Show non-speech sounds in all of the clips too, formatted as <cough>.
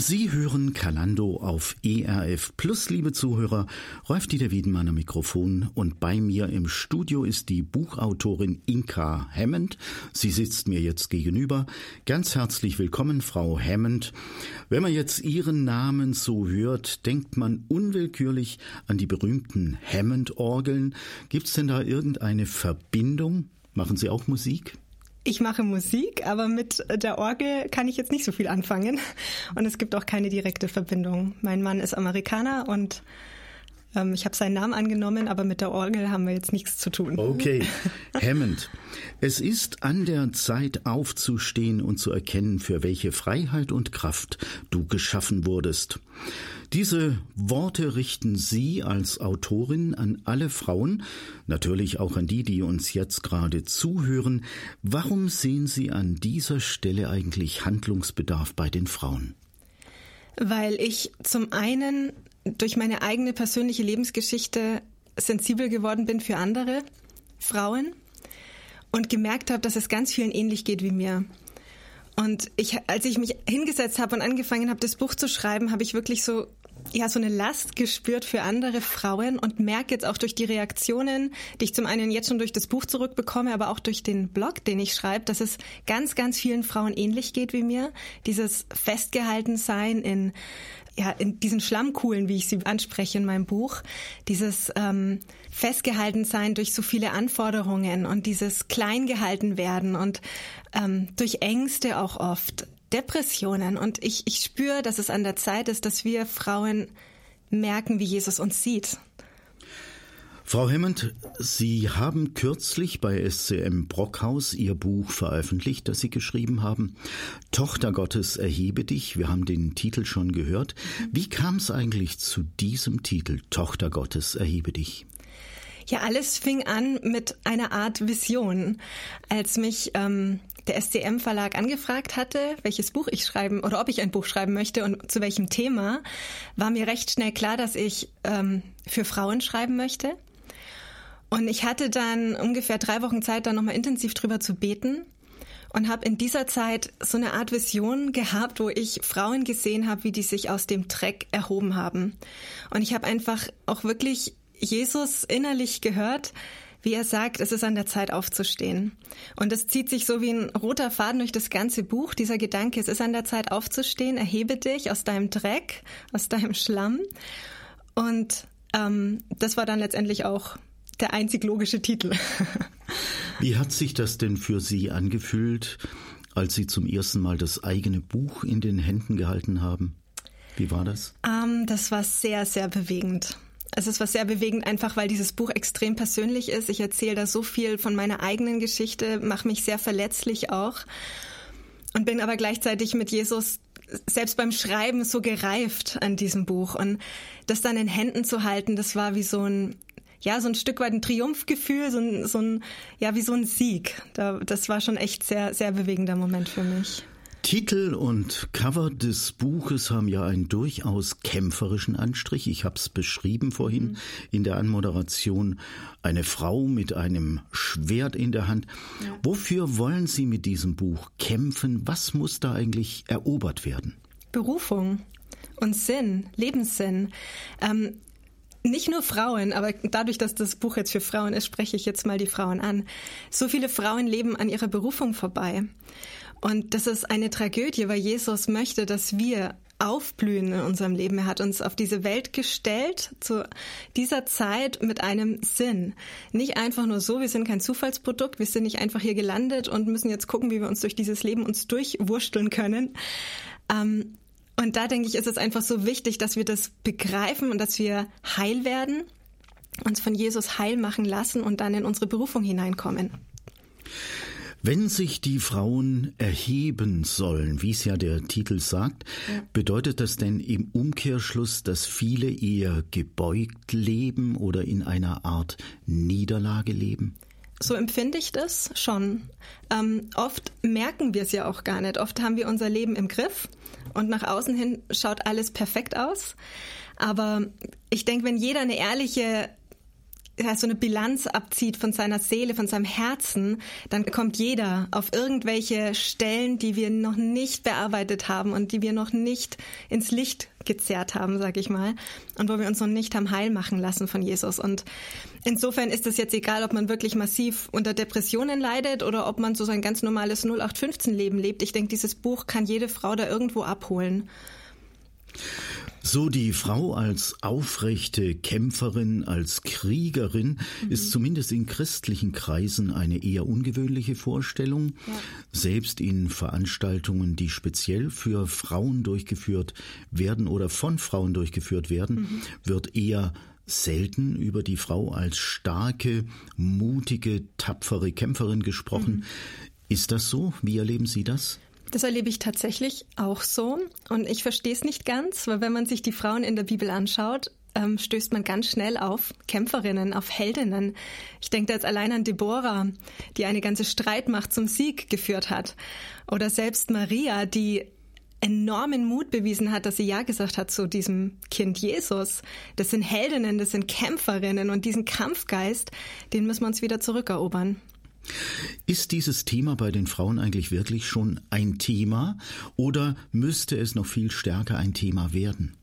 Sie hören Kalando auf ERF Plus, liebe Zuhörer. Rolf Dieter Wiedenmann am Mikrofon und bei mir im Studio ist die Buchautorin Inka Hammond. Sie sitzt mir jetzt gegenüber. Ganz herzlich willkommen, Frau Hammond. Wenn man jetzt Ihren Namen so hört, denkt man unwillkürlich an die berühmten Hammond-Orgeln. Gibt's denn da irgendeine Verbindung? Machen Sie auch Musik? Ich mache Musik, aber mit der Orgel kann ich jetzt nicht so viel anfangen. Und es gibt auch keine direkte Verbindung. Mein Mann ist Amerikaner und ähm, ich habe seinen Namen angenommen, aber mit der Orgel haben wir jetzt nichts zu tun. Okay. <laughs> Hammond, es ist an der Zeit aufzustehen und zu erkennen, für welche Freiheit und Kraft du geschaffen wurdest. Diese Worte richten Sie als Autorin an alle Frauen, natürlich auch an die, die uns jetzt gerade zuhören. Warum sehen Sie an dieser Stelle eigentlich Handlungsbedarf bei den Frauen? Weil ich zum einen durch meine eigene persönliche Lebensgeschichte sensibel geworden bin für andere Frauen und gemerkt habe, dass es ganz vielen ähnlich geht wie mir. Und ich, als ich mich hingesetzt habe und angefangen habe, das Buch zu schreiben, habe ich wirklich so ja so eine Last gespürt für andere Frauen und merke jetzt auch durch die Reaktionen, die ich zum einen jetzt schon durch das Buch zurückbekomme, aber auch durch den Blog, den ich schreibe, dass es ganz, ganz vielen Frauen ähnlich geht wie mir. Dieses Festgehaltensein in ja, in diesen Schlammkuhlen, wie ich sie anspreche in meinem Buch, dieses ähm, Festgehaltensein durch so viele Anforderungen und dieses Kleingehalten werden und ähm, durch Ängste auch oft Depressionen. Und ich, ich spüre, dass es an der Zeit ist, dass wir Frauen merken, wie Jesus uns sieht. Frau Hammond, Sie haben kürzlich bei SCM Brockhaus Ihr Buch veröffentlicht, das Sie geschrieben haben. Tochter Gottes, erhebe dich. Wir haben den Titel schon gehört. Wie kam es eigentlich zu diesem Titel, Tochter Gottes, erhebe dich? Ja, alles fing an mit einer Art Vision. Als mich ähm, der SCM Verlag angefragt hatte, welches Buch ich schreiben oder ob ich ein Buch schreiben möchte und zu welchem Thema, war mir recht schnell klar, dass ich ähm, für Frauen schreiben möchte. Und ich hatte dann ungefähr drei Wochen Zeit, da nochmal intensiv drüber zu beten und habe in dieser Zeit so eine Art Vision gehabt, wo ich Frauen gesehen habe, wie die sich aus dem Dreck erhoben haben. Und ich habe einfach auch wirklich Jesus innerlich gehört, wie er sagt, es ist an der Zeit aufzustehen. Und es zieht sich so wie ein roter Faden durch das ganze Buch, dieser Gedanke, es ist an der Zeit aufzustehen, erhebe dich aus deinem Dreck, aus deinem Schlamm. Und ähm, das war dann letztendlich auch der einzig logische Titel. <laughs> wie hat sich das denn für Sie angefühlt, als Sie zum ersten Mal das eigene Buch in den Händen gehalten haben? Wie war das? Ähm, das war sehr, sehr bewegend. Es ist was sehr bewegend, einfach weil dieses Buch extrem persönlich ist. Ich erzähle da so viel von meiner eigenen Geschichte, mache mich sehr verletzlich auch und bin aber gleichzeitig mit Jesus selbst beim Schreiben so gereift an diesem Buch und das dann in Händen zu halten, das war wie so ein ja, so ein Stück weit ein Triumphgefühl, so ein, so ein ja, wie so ein Sieg. Da, das war schon echt sehr, sehr bewegender Moment für mich. Titel und Cover des Buches haben ja einen durchaus kämpferischen Anstrich. Ich habe es beschrieben vorhin mhm. in der Anmoderation. Eine Frau mit einem Schwert in der Hand. Ja. Wofür wollen Sie mit diesem Buch kämpfen? Was muss da eigentlich erobert werden? Berufung und Sinn, Lebenssinn. Ähm, nicht nur Frauen, aber dadurch, dass das Buch jetzt für Frauen ist, spreche ich jetzt mal die Frauen an. So viele Frauen leben an ihrer Berufung vorbei. Und das ist eine Tragödie, weil Jesus möchte, dass wir aufblühen in unserem Leben. Er hat uns auf diese Welt gestellt, zu dieser Zeit mit einem Sinn. Nicht einfach nur so, wir sind kein Zufallsprodukt, wir sind nicht einfach hier gelandet und müssen jetzt gucken, wie wir uns durch dieses Leben uns durchwursteln können. Ähm, und da denke ich, ist es einfach so wichtig, dass wir das begreifen und dass wir heil werden, uns von Jesus heil machen lassen und dann in unsere Berufung hineinkommen. Wenn sich die Frauen erheben sollen, wie es ja der Titel sagt, ja. bedeutet das denn im Umkehrschluss, dass viele eher gebeugt leben oder in einer Art Niederlage leben? So empfinde ich das schon. Ähm, oft merken wir es ja auch gar nicht. Oft haben wir unser Leben im Griff und nach außen hin schaut alles perfekt aus. Aber ich denke, wenn jeder eine ehrliche so eine Bilanz abzieht von seiner Seele, von seinem Herzen, dann kommt jeder auf irgendwelche Stellen, die wir noch nicht bearbeitet haben und die wir noch nicht ins Licht gezerrt haben, sag ich mal, und wo wir uns noch nicht haben heil machen lassen von Jesus. Und insofern ist es jetzt egal, ob man wirklich massiv unter Depressionen leidet oder ob man so sein ganz normales 0815-Leben lebt. Ich denke, dieses Buch kann jede Frau da irgendwo abholen. So die Frau als aufrechte Kämpferin, als Kriegerin mhm. ist zumindest in christlichen Kreisen eine eher ungewöhnliche Vorstellung. Ja. Selbst in Veranstaltungen, die speziell für Frauen durchgeführt werden oder von Frauen durchgeführt werden, mhm. wird eher selten über die Frau als starke, mutige, tapfere Kämpferin gesprochen. Mhm. Ist das so? Wie erleben Sie das? Das erlebe ich tatsächlich auch so. Und ich verstehe es nicht ganz, weil wenn man sich die Frauen in der Bibel anschaut, ähm, stößt man ganz schnell auf Kämpferinnen, auf Heldinnen. Ich denke da jetzt allein an Deborah, die eine ganze Streitmacht zum Sieg geführt hat. Oder selbst Maria, die enormen Mut bewiesen hat, dass sie Ja gesagt hat zu diesem Kind Jesus. Das sind Heldinnen, das sind Kämpferinnen und diesen Kampfgeist, den müssen wir uns wieder zurückerobern. Ist dieses Thema bei den Frauen eigentlich wirklich schon ein Thema oder müsste es noch viel stärker ein Thema werden?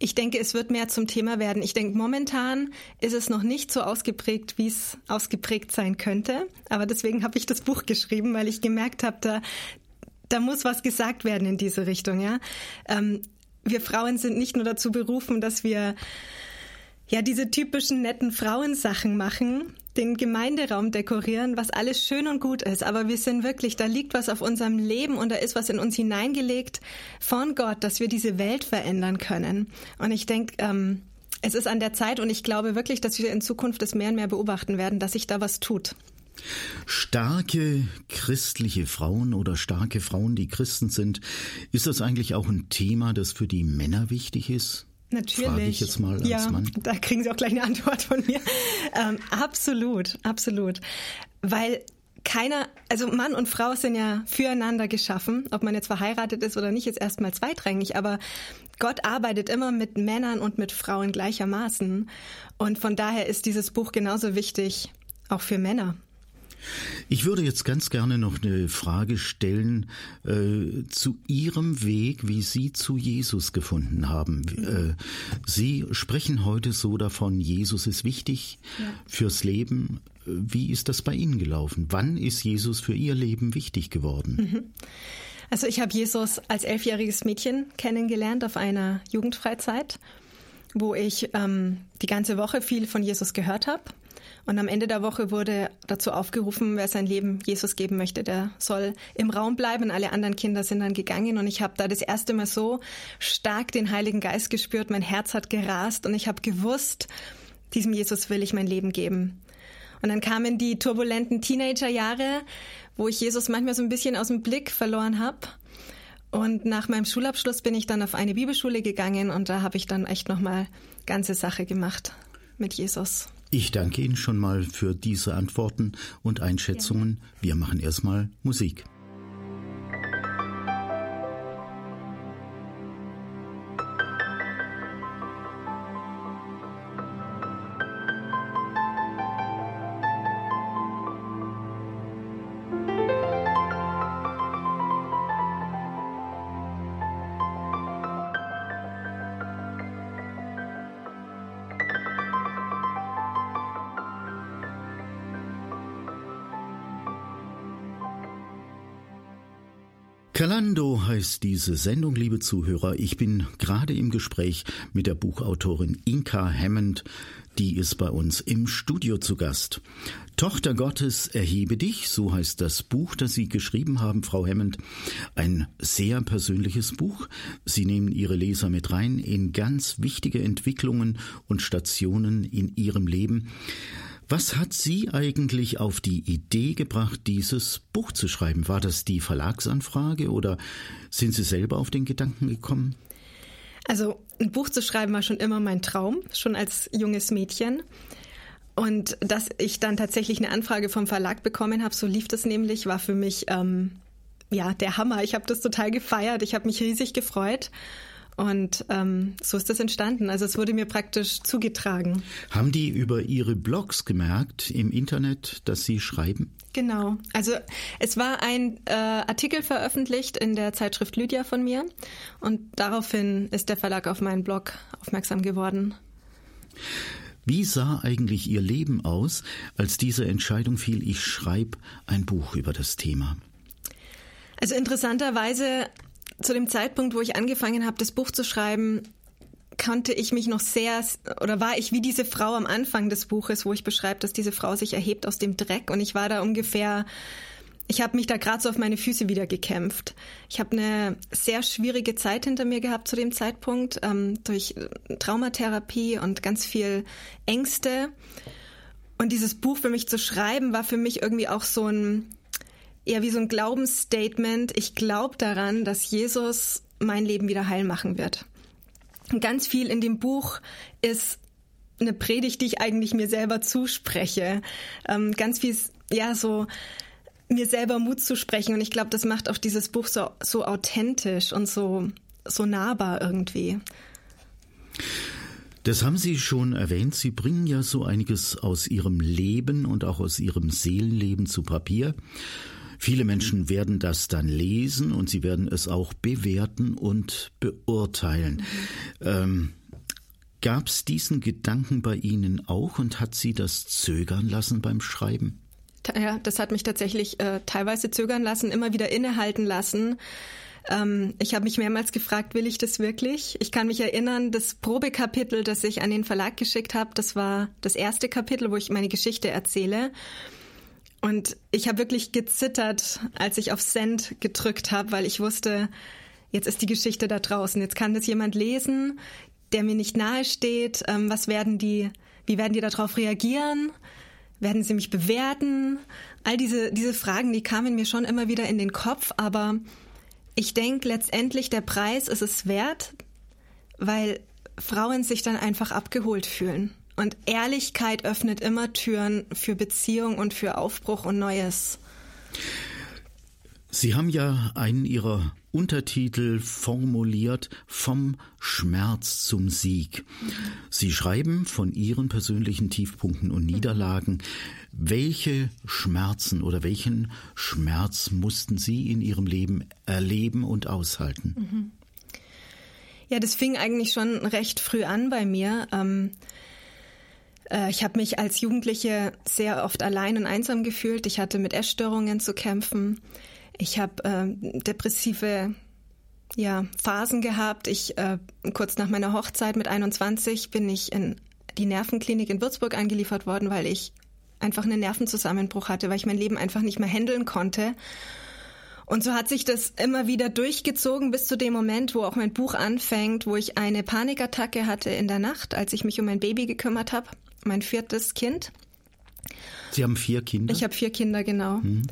Ich denke, es wird mehr zum Thema werden. Ich denke, momentan ist es noch nicht so ausgeprägt, wie es ausgeprägt sein könnte. Aber deswegen habe ich das Buch geschrieben, weil ich gemerkt habe, da, da muss was gesagt werden in diese Richtung. Ja, ähm, wir Frauen sind nicht nur dazu berufen, dass wir ja diese typischen netten Frauensachen machen, den Gemeinderaum dekorieren, was alles schön und gut ist. Aber wir sind wirklich, da liegt was auf unserem Leben und da ist was in uns hineingelegt von Gott, dass wir diese Welt verändern können. Und ich denke, ähm, es ist an der Zeit und ich glaube wirklich, dass wir in Zukunft das mehr und mehr beobachten werden, dass sich da was tut. Starke christliche Frauen oder starke Frauen, die Christen sind, ist das eigentlich auch ein Thema, das für die Männer wichtig ist? Natürlich. Frage ich jetzt mal als ja, Mann. Da kriegen Sie auch gleich eine Antwort von mir. Ähm, absolut, absolut. Weil keiner, also Mann und Frau sind ja füreinander geschaffen, ob man jetzt verheiratet ist oder nicht, ist erstmal zweitrangig, aber Gott arbeitet immer mit Männern und mit Frauen gleichermaßen. Und von daher ist dieses Buch genauso wichtig, auch für Männer. Ich würde jetzt ganz gerne noch eine Frage stellen äh, zu Ihrem Weg, wie Sie zu Jesus gefunden haben. Äh, Sie sprechen heute so davon, Jesus ist wichtig ja. fürs Leben. Wie ist das bei Ihnen gelaufen? Wann ist Jesus für Ihr Leben wichtig geworden? Mhm. Also ich habe Jesus als elfjähriges Mädchen kennengelernt auf einer Jugendfreizeit, wo ich ähm, die ganze Woche viel von Jesus gehört habe und am Ende der Woche wurde dazu aufgerufen, wer sein Leben Jesus geben möchte, der soll im Raum bleiben. Alle anderen Kinder sind dann gegangen und ich habe da das erste Mal so stark den Heiligen Geist gespürt. Mein Herz hat gerast und ich habe gewusst, diesem Jesus will ich mein Leben geben. Und dann kamen die turbulenten Teenagerjahre, wo ich Jesus manchmal so ein bisschen aus dem Blick verloren habe. Und nach meinem Schulabschluss bin ich dann auf eine Bibelschule gegangen und da habe ich dann echt nochmal ganze Sache gemacht mit Jesus. Ich danke Ihnen schon mal für diese Antworten und Einschätzungen. Wir machen erstmal Musik. Kalando heißt diese Sendung, liebe Zuhörer. Ich bin gerade im Gespräch mit der Buchautorin Inka Hammond, die ist bei uns im Studio zu Gast. Tochter Gottes, erhebe dich, so heißt das Buch, das Sie geschrieben haben, Frau Hammond. Ein sehr persönliches Buch. Sie nehmen Ihre Leser mit rein in ganz wichtige Entwicklungen und Stationen in Ihrem Leben. Was hat Sie eigentlich auf die Idee gebracht, dieses Buch zu schreiben? War das die Verlagsanfrage oder sind Sie selber auf den Gedanken gekommen? Also ein Buch zu schreiben war schon immer mein Traum, schon als junges Mädchen. Und dass ich dann tatsächlich eine Anfrage vom Verlag bekommen habe, so lief das nämlich, war für mich ähm, ja der Hammer. Ich habe das total gefeiert, ich habe mich riesig gefreut. Und ähm, so ist das entstanden. Also es wurde mir praktisch zugetragen. Haben die über Ihre Blogs gemerkt im Internet, dass Sie schreiben? Genau. Also es war ein äh, Artikel veröffentlicht in der Zeitschrift Lydia von mir und daraufhin ist der Verlag auf meinen Blog aufmerksam geworden. Wie sah eigentlich Ihr Leben aus, als diese Entscheidung fiel, ich schreibe ein Buch über das Thema? Also interessanterweise zu dem Zeitpunkt, wo ich angefangen habe, das Buch zu schreiben, konnte ich mich noch sehr oder war ich wie diese Frau am Anfang des Buches, wo ich beschreibe, dass diese Frau sich erhebt aus dem Dreck und ich war da ungefähr ich habe mich da gerade so auf meine Füße wieder gekämpft. Ich habe eine sehr schwierige Zeit hinter mir gehabt zu dem Zeitpunkt ähm, durch Traumatherapie und ganz viel Ängste. Und dieses Buch für mich zu schreiben war für mich irgendwie auch so ein eher wie so ein Glaubensstatement. Ich glaube daran, dass Jesus mein Leben wieder heil machen wird. Ganz viel in dem Buch ist eine Predigt, die ich eigentlich mir selber zuspreche. Ähm, ganz viel, ja, so mir selber Mut zu sprechen. Und ich glaube, das macht auch dieses Buch so, so authentisch und so, so nahbar irgendwie. Das haben Sie schon erwähnt. Sie bringen ja so einiges aus Ihrem Leben und auch aus Ihrem Seelenleben zu Papier. Viele Menschen werden das dann lesen und sie werden es auch bewerten und beurteilen. Ähm, Gab es diesen Gedanken bei Ihnen auch und hat Sie das zögern lassen beim Schreiben? Ja, das hat mich tatsächlich äh, teilweise zögern lassen, immer wieder innehalten lassen. Ähm, ich habe mich mehrmals gefragt, will ich das wirklich? Ich kann mich erinnern, das Probekapitel, das ich an den Verlag geschickt habe, das war das erste Kapitel, wo ich meine Geschichte erzähle. Und ich habe wirklich gezittert, als ich auf Send gedrückt habe, weil ich wusste, jetzt ist die Geschichte da draußen. Jetzt kann das jemand lesen, der mir nicht nahe steht. Ähm, was werden die, wie werden die darauf reagieren? Werden sie mich bewerten? All diese, diese Fragen, die kamen mir schon immer wieder in den Kopf, aber ich denke letztendlich, der Preis ist es wert, weil Frauen sich dann einfach abgeholt fühlen. Und Ehrlichkeit öffnet immer Türen für Beziehung und für Aufbruch und Neues. Sie haben ja einen Ihrer Untertitel formuliert vom Schmerz zum Sieg. Sie schreiben von Ihren persönlichen Tiefpunkten und Niederlagen. Welche Schmerzen oder welchen Schmerz mussten Sie in Ihrem Leben erleben und aushalten? Ja, das fing eigentlich schon recht früh an bei mir. Ähm, äh, ich habe mich als Jugendliche sehr oft allein und einsam gefühlt. Ich hatte mit Essstörungen zu kämpfen. Ich habe äh, depressive ja, Phasen gehabt. Ich äh, kurz nach meiner Hochzeit mit 21 bin ich in die Nervenklinik in Würzburg eingeliefert worden, weil ich einfach einen Nervenzusammenbruch hatte, weil ich mein Leben einfach nicht mehr handeln konnte. Und so hat sich das immer wieder durchgezogen bis zu dem Moment, wo auch mein Buch anfängt, wo ich eine Panikattacke hatte in der Nacht, als ich mich um mein Baby gekümmert habe, mein viertes Kind. Sie haben vier Kinder? Ich habe vier Kinder, genau. Hm.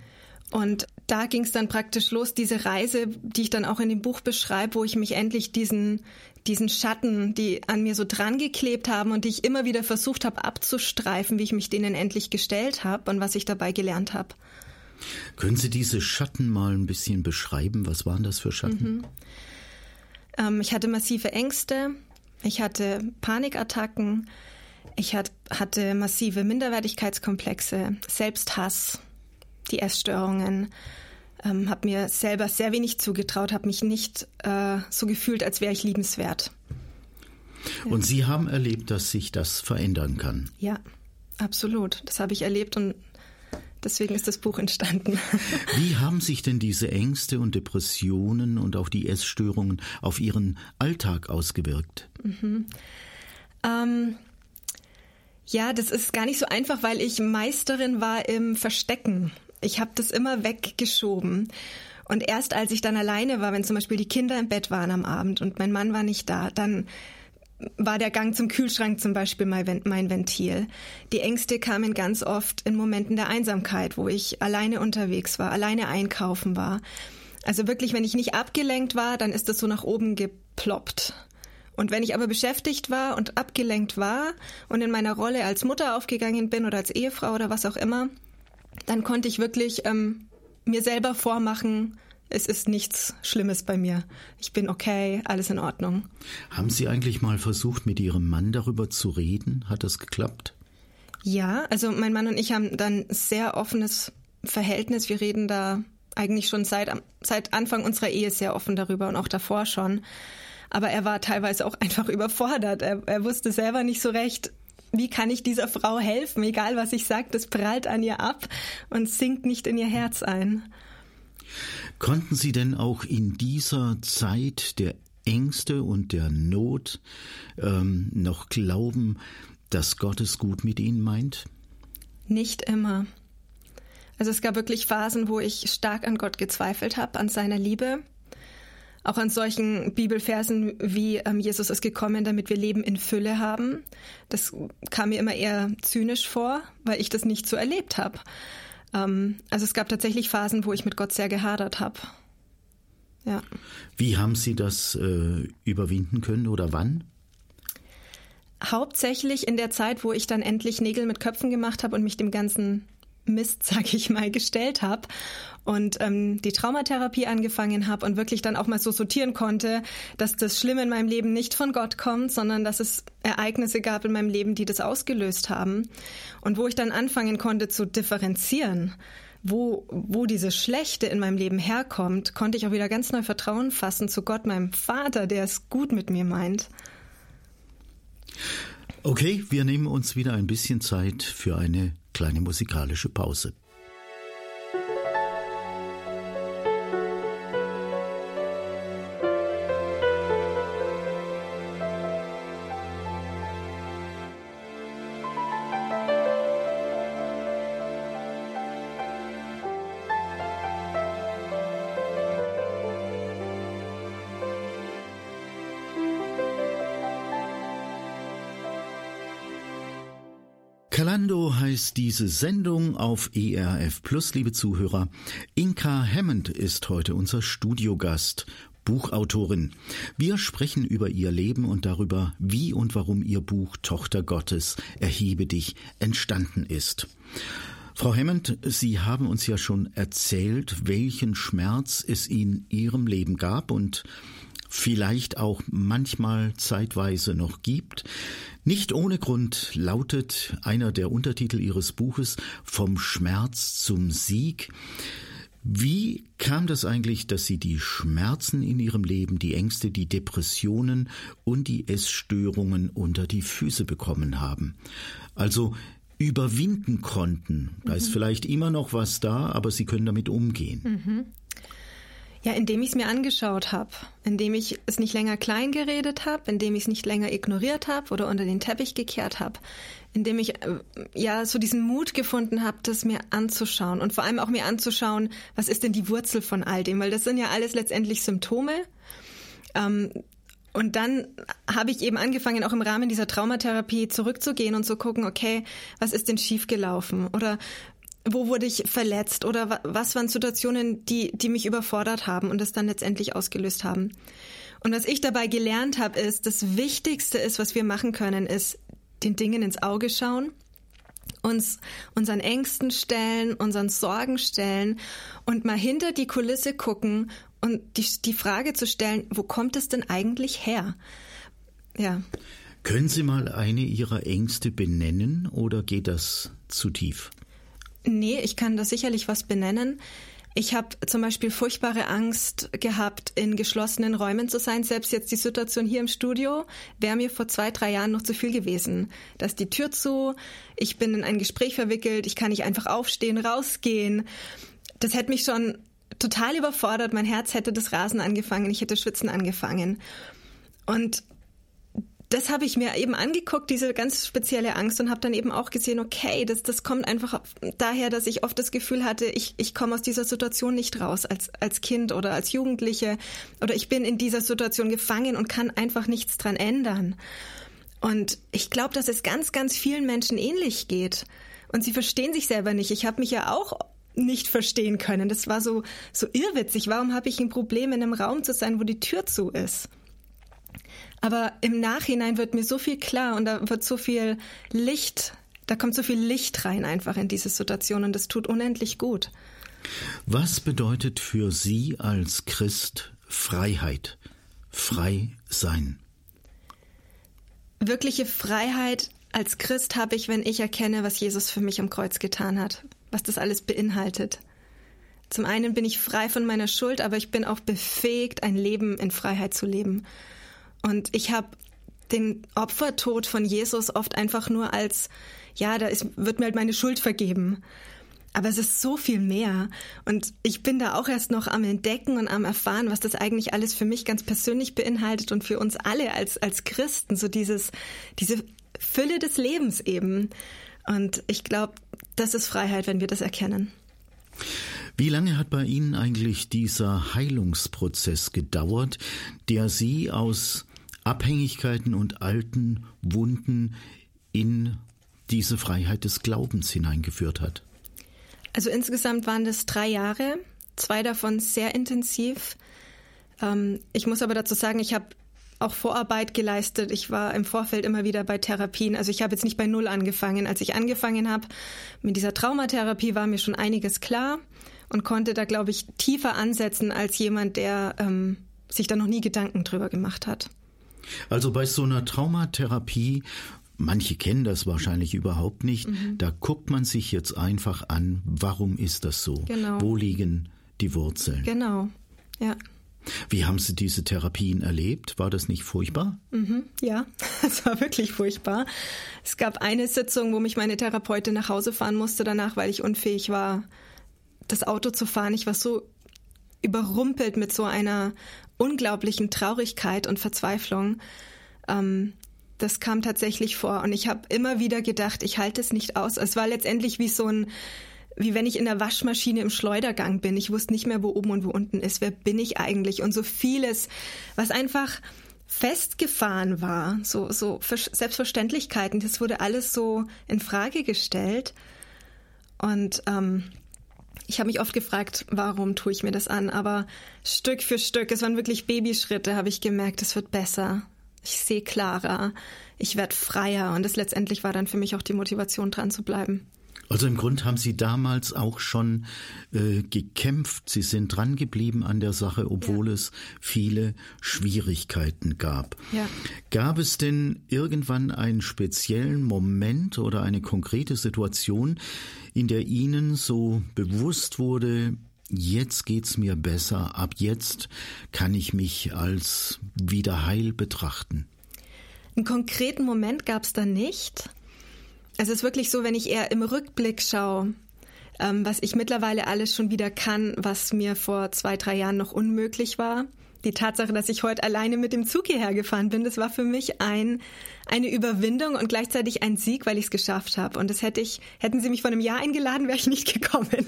Und da ging es dann praktisch los, diese Reise, die ich dann auch in dem Buch beschreibe, wo ich mich endlich diesen, diesen Schatten, die an mir so dran geklebt haben und die ich immer wieder versucht habe abzustreifen, wie ich mich denen endlich gestellt habe und was ich dabei gelernt habe. Können Sie diese Schatten mal ein bisschen beschreiben? Was waren das für Schatten? Mhm. Ähm, ich hatte massive Ängste, ich hatte Panikattacken, ich hat, hatte massive Minderwertigkeitskomplexe, Selbsthass, die Essstörungen, ähm, habe mir selber sehr wenig zugetraut, habe mich nicht äh, so gefühlt, als wäre ich liebenswert. Und Sie haben erlebt, dass sich das verändern kann. Ja, absolut. Das habe ich erlebt und deswegen ist das Buch entstanden. <laughs> Wie haben sich denn diese Ängste und Depressionen und auch die Essstörungen auf Ihren Alltag ausgewirkt? Mhm. Ähm, ja, das ist gar nicht so einfach, weil ich Meisterin war im Verstecken. Ich habe das immer weggeschoben. Und erst als ich dann alleine war, wenn zum Beispiel die Kinder im Bett waren am Abend und mein Mann war nicht da, dann war der Gang zum Kühlschrank zum Beispiel mein Ventil. Die Ängste kamen ganz oft in Momenten der Einsamkeit, wo ich alleine unterwegs war, alleine einkaufen war. Also wirklich, wenn ich nicht abgelenkt war, dann ist das so nach oben geploppt. Und wenn ich aber beschäftigt war und abgelenkt war und in meiner Rolle als Mutter aufgegangen bin oder als Ehefrau oder was auch immer, dann konnte ich wirklich ähm, mir selber vormachen, es ist nichts Schlimmes bei mir. Ich bin okay, alles in Ordnung. Haben Sie eigentlich mal versucht, mit Ihrem Mann darüber zu reden? Hat das geklappt? Ja, also mein Mann und ich haben dann sehr offenes Verhältnis. Wir reden da eigentlich schon seit, seit Anfang unserer Ehe sehr offen darüber und auch davor schon. Aber er war teilweise auch einfach <laughs> überfordert. Er, er wusste selber nicht so recht, wie kann ich dieser Frau helfen? Egal was ich sage, das prallt an ihr ab und sinkt nicht in ihr Herz ein. Konnten Sie denn auch in dieser Zeit der Ängste und der Not ähm, noch glauben, dass Gott es gut mit Ihnen meint? Nicht immer. Also es gab wirklich Phasen, wo ich stark an Gott gezweifelt habe, an seiner Liebe. Auch an solchen Bibelversen wie ähm, Jesus ist gekommen, damit wir Leben in Fülle haben. Das kam mir immer eher zynisch vor, weil ich das nicht so erlebt habe. Ähm, also es gab tatsächlich Phasen, wo ich mit Gott sehr gehadert habe. Ja. Wie haben Sie das äh, überwinden können oder wann? Hauptsächlich in der Zeit, wo ich dann endlich Nägel mit Köpfen gemacht habe und mich dem ganzen Mist, <laughs> sag ich mal, gestellt habe und ähm, die Traumatherapie angefangen habe und wirklich dann auch mal so sortieren konnte, dass das Schlimme in meinem Leben nicht von Gott kommt, sondern dass es Ereignisse gab in meinem Leben, die das ausgelöst haben. Und wo ich dann anfangen konnte zu differenzieren, wo, wo dieses Schlechte in meinem Leben herkommt, konnte ich auch wieder ganz neu Vertrauen fassen zu Gott, meinem Vater, der es gut mit mir meint. Okay, wir nehmen uns wieder ein bisschen Zeit für eine kleine musikalische Pause. Diese Sendung auf ERF Plus, liebe Zuhörer. Inka Hammond ist heute unser Studiogast. Buchautorin. Wir sprechen über ihr Leben und darüber, wie und warum ihr Buch Tochter Gottes, erhebe dich, entstanden ist. Frau Hammond, Sie haben uns ja schon erzählt, welchen Schmerz es in Ihrem Leben gab und vielleicht auch manchmal zeitweise noch gibt. Nicht ohne Grund lautet einer der Untertitel Ihres Buches Vom Schmerz zum Sieg. Wie kam das eigentlich, dass Sie die Schmerzen in Ihrem Leben, die Ängste, die Depressionen und die Essstörungen unter die Füße bekommen haben? Also überwinden konnten. Da mhm. ist vielleicht immer noch was da, aber Sie können damit umgehen. Mhm. Ja, indem ich es mir angeschaut habe, indem ich es nicht länger klein geredet habe, indem ich es nicht länger ignoriert habe oder unter den Teppich gekehrt habe, indem ich äh, ja so diesen Mut gefunden habe, das mir anzuschauen und vor allem auch mir anzuschauen, was ist denn die Wurzel von all dem, weil das sind ja alles letztendlich Symptome. Ähm, und dann habe ich eben angefangen, auch im Rahmen dieser Traumatherapie zurückzugehen und zu gucken, okay, was ist denn schiefgelaufen? Oder wo wurde ich verletzt oder was waren Situationen, die, die mich überfordert haben und das dann letztendlich ausgelöst haben. Und was ich dabei gelernt habe, ist, das Wichtigste ist, was wir machen können, ist den Dingen ins Auge schauen, uns unseren Ängsten stellen, unseren Sorgen stellen und mal hinter die Kulisse gucken und die, die Frage zu stellen, wo kommt es denn eigentlich her? Ja. Können Sie mal eine Ihrer Ängste benennen oder geht das zu tief? Nee, ich kann da sicherlich was benennen. Ich habe zum Beispiel furchtbare Angst gehabt, in geschlossenen Räumen zu sein. Selbst jetzt die Situation hier im Studio wäre mir vor zwei, drei Jahren noch zu viel gewesen. Da ist die Tür zu, ich bin in ein Gespräch verwickelt, ich kann nicht einfach aufstehen, rausgehen. Das hätte mich schon total überfordert. Mein Herz hätte das Rasen angefangen, ich hätte Schwitzen angefangen. Und das habe ich mir eben angeguckt, diese ganz spezielle Angst und habe dann eben auch gesehen, okay, das, das kommt einfach daher, dass ich oft das Gefühl hatte, ich, ich komme aus dieser Situation nicht raus als, als Kind oder als Jugendliche oder ich bin in dieser Situation gefangen und kann einfach nichts dran ändern. Und ich glaube, dass es ganz, ganz vielen Menschen ähnlich geht. Und sie verstehen sich selber nicht. Ich habe mich ja auch nicht verstehen können. Das war so, so irrwitzig. Warum habe ich ein Problem, in einem Raum zu sein, wo die Tür zu ist? Aber im Nachhinein wird mir so viel klar und da wird so viel Licht, da kommt so viel Licht rein einfach in diese Situation und das tut unendlich gut. Was bedeutet für Sie als Christ Freiheit? Frei sein? Wirkliche Freiheit als Christ habe ich, wenn ich erkenne, was Jesus für mich am Kreuz getan hat, was das alles beinhaltet. Zum einen bin ich frei von meiner Schuld, aber ich bin auch befähigt, ein Leben in Freiheit zu leben. Und ich habe den Opfertod von Jesus oft einfach nur als, ja, da ist, wird mir halt meine Schuld vergeben. Aber es ist so viel mehr. Und ich bin da auch erst noch am Entdecken und am Erfahren, was das eigentlich alles für mich ganz persönlich beinhaltet und für uns alle als, als Christen. So dieses, diese Fülle des Lebens eben. Und ich glaube, das ist Freiheit, wenn wir das erkennen. Wie lange hat bei Ihnen eigentlich dieser Heilungsprozess gedauert, der Sie aus Abhängigkeiten und alten Wunden in diese Freiheit des Glaubens hineingeführt hat? Also insgesamt waren das drei Jahre, zwei davon sehr intensiv. Ähm, ich muss aber dazu sagen, ich habe auch Vorarbeit geleistet. Ich war im Vorfeld immer wieder bei Therapien. Also ich habe jetzt nicht bei Null angefangen. Als ich angefangen habe mit dieser Traumatherapie, war mir schon einiges klar und konnte da, glaube ich, tiefer ansetzen als jemand, der ähm, sich da noch nie Gedanken drüber gemacht hat. Also bei so einer Traumatherapie Manche kennen das wahrscheinlich überhaupt nicht. Mhm. Da guckt man sich jetzt einfach an, warum ist das so? Genau. Wo liegen die Wurzeln? Genau, ja. Wie haben Sie diese Therapien erlebt? War das nicht furchtbar? Mhm, ja, <laughs> es war wirklich furchtbar. Es gab eine Sitzung, wo mich meine Therapeutin nach Hause fahren musste danach, weil ich unfähig war, das Auto zu fahren. Ich war so überrumpelt mit so einer unglaublichen Traurigkeit und Verzweiflung. Ähm, das kam tatsächlich vor und ich habe immer wieder gedacht, ich halte es nicht aus. Es war letztendlich wie so ein wie wenn ich in der Waschmaschine im Schleudergang bin. Ich wusste nicht mehr, wo oben und wo unten ist. Wer bin ich eigentlich? Und so vieles, was einfach festgefahren war, so, so Selbstverständlichkeiten, das wurde alles so in Frage gestellt. Und ähm, ich habe mich oft gefragt, warum tue ich mir das an? Aber Stück für Stück, es waren wirklich Babyschritte, habe ich gemerkt, es wird besser ich sehe klarer, ich werde freier und das letztendlich war dann für mich auch die Motivation dran zu bleiben. Also im Grund haben Sie damals auch schon äh, gekämpft. Sie sind dran geblieben an der Sache, obwohl ja. es viele Schwierigkeiten gab. Ja. Gab es denn irgendwann einen speziellen Moment oder eine konkrete Situation, in der Ihnen so bewusst wurde, jetzt geht's mir besser, ab jetzt kann ich mich als wieder heil betrachten? Einen konkreten Moment gab es da nicht. Es ist wirklich so, wenn ich eher im Rückblick schaue, ähm, was ich mittlerweile alles schon wieder kann, was mir vor zwei, drei Jahren noch unmöglich war die Tatsache, dass ich heute alleine mit dem Zug hierher gefahren bin, das war für mich ein, eine Überwindung und gleichzeitig ein Sieg, weil ich es geschafft habe. Und das hätte ich, hätten Sie mich vor einem Jahr eingeladen, wäre ich nicht gekommen. <laughs>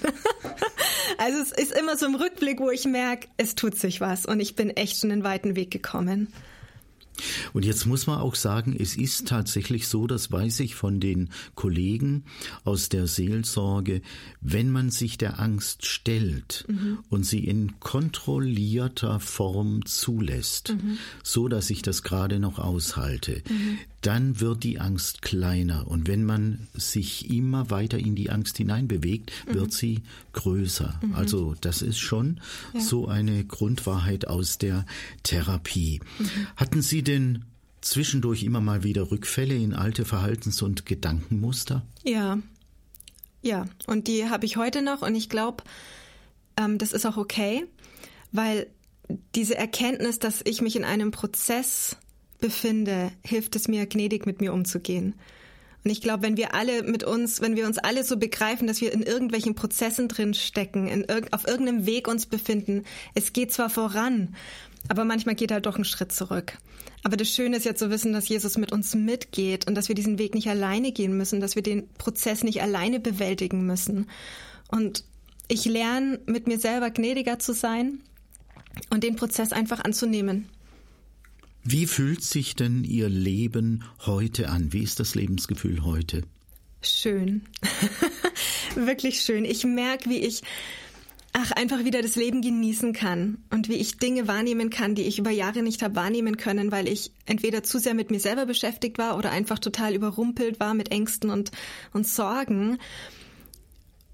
also es ist immer so im Rückblick, wo ich merke, es tut sich was und ich bin echt schon einen weiten Weg gekommen. Und jetzt muss man auch sagen, es ist tatsächlich so, das weiß ich von den Kollegen aus der Seelsorge, wenn man sich der Angst stellt mhm. und sie in kontrollierter Form zulässt, mhm. so dass ich das gerade noch aushalte, mhm. Dann wird die Angst kleiner. Und wenn man sich immer weiter in die Angst hineinbewegt, wird mhm. sie größer. Mhm. Also das ist schon ja. so eine Grundwahrheit aus der Therapie. Mhm. Hatten Sie denn zwischendurch immer mal wieder Rückfälle in alte Verhaltens- und Gedankenmuster? Ja, ja. Und die habe ich heute noch und ich glaube, ähm, das ist auch okay, weil diese Erkenntnis, dass ich mich in einem Prozess befinde, hilft es mir, gnädig mit mir umzugehen. Und ich glaube, wenn wir alle mit uns, wenn wir uns alle so begreifen, dass wir in irgendwelchen Prozessen drin stecken, irg auf irgendeinem Weg uns befinden, es geht zwar voran, aber manchmal geht halt doch ein Schritt zurück. Aber das Schöne ist ja zu wissen, dass Jesus mit uns mitgeht und dass wir diesen Weg nicht alleine gehen müssen, dass wir den Prozess nicht alleine bewältigen müssen. Und ich lerne, mit mir selber gnädiger zu sein und den Prozess einfach anzunehmen. Wie fühlt sich denn Ihr Leben heute an? Wie ist das Lebensgefühl heute? Schön. <laughs> Wirklich schön. Ich merke, wie ich ach, einfach wieder das Leben genießen kann und wie ich Dinge wahrnehmen kann, die ich über Jahre nicht habe wahrnehmen können, weil ich entweder zu sehr mit mir selber beschäftigt war oder einfach total überrumpelt war mit Ängsten und, und Sorgen.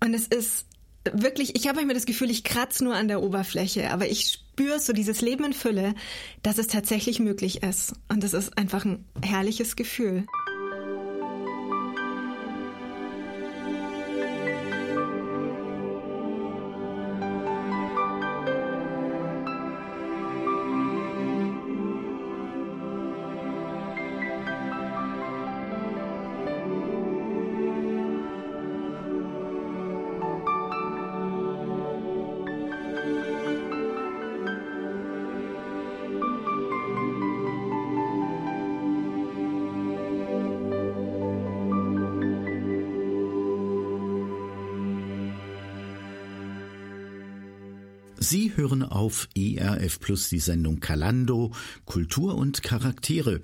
Und es ist wirklich, ich habe manchmal das Gefühl, ich kratze nur an der Oberfläche, aber ich spüre so dieses Leben in Fülle, dass es tatsächlich möglich ist. Und das ist einfach ein herrliches Gefühl. Sie hören auf ERF Plus die Sendung Kalando, Kultur und Charaktere.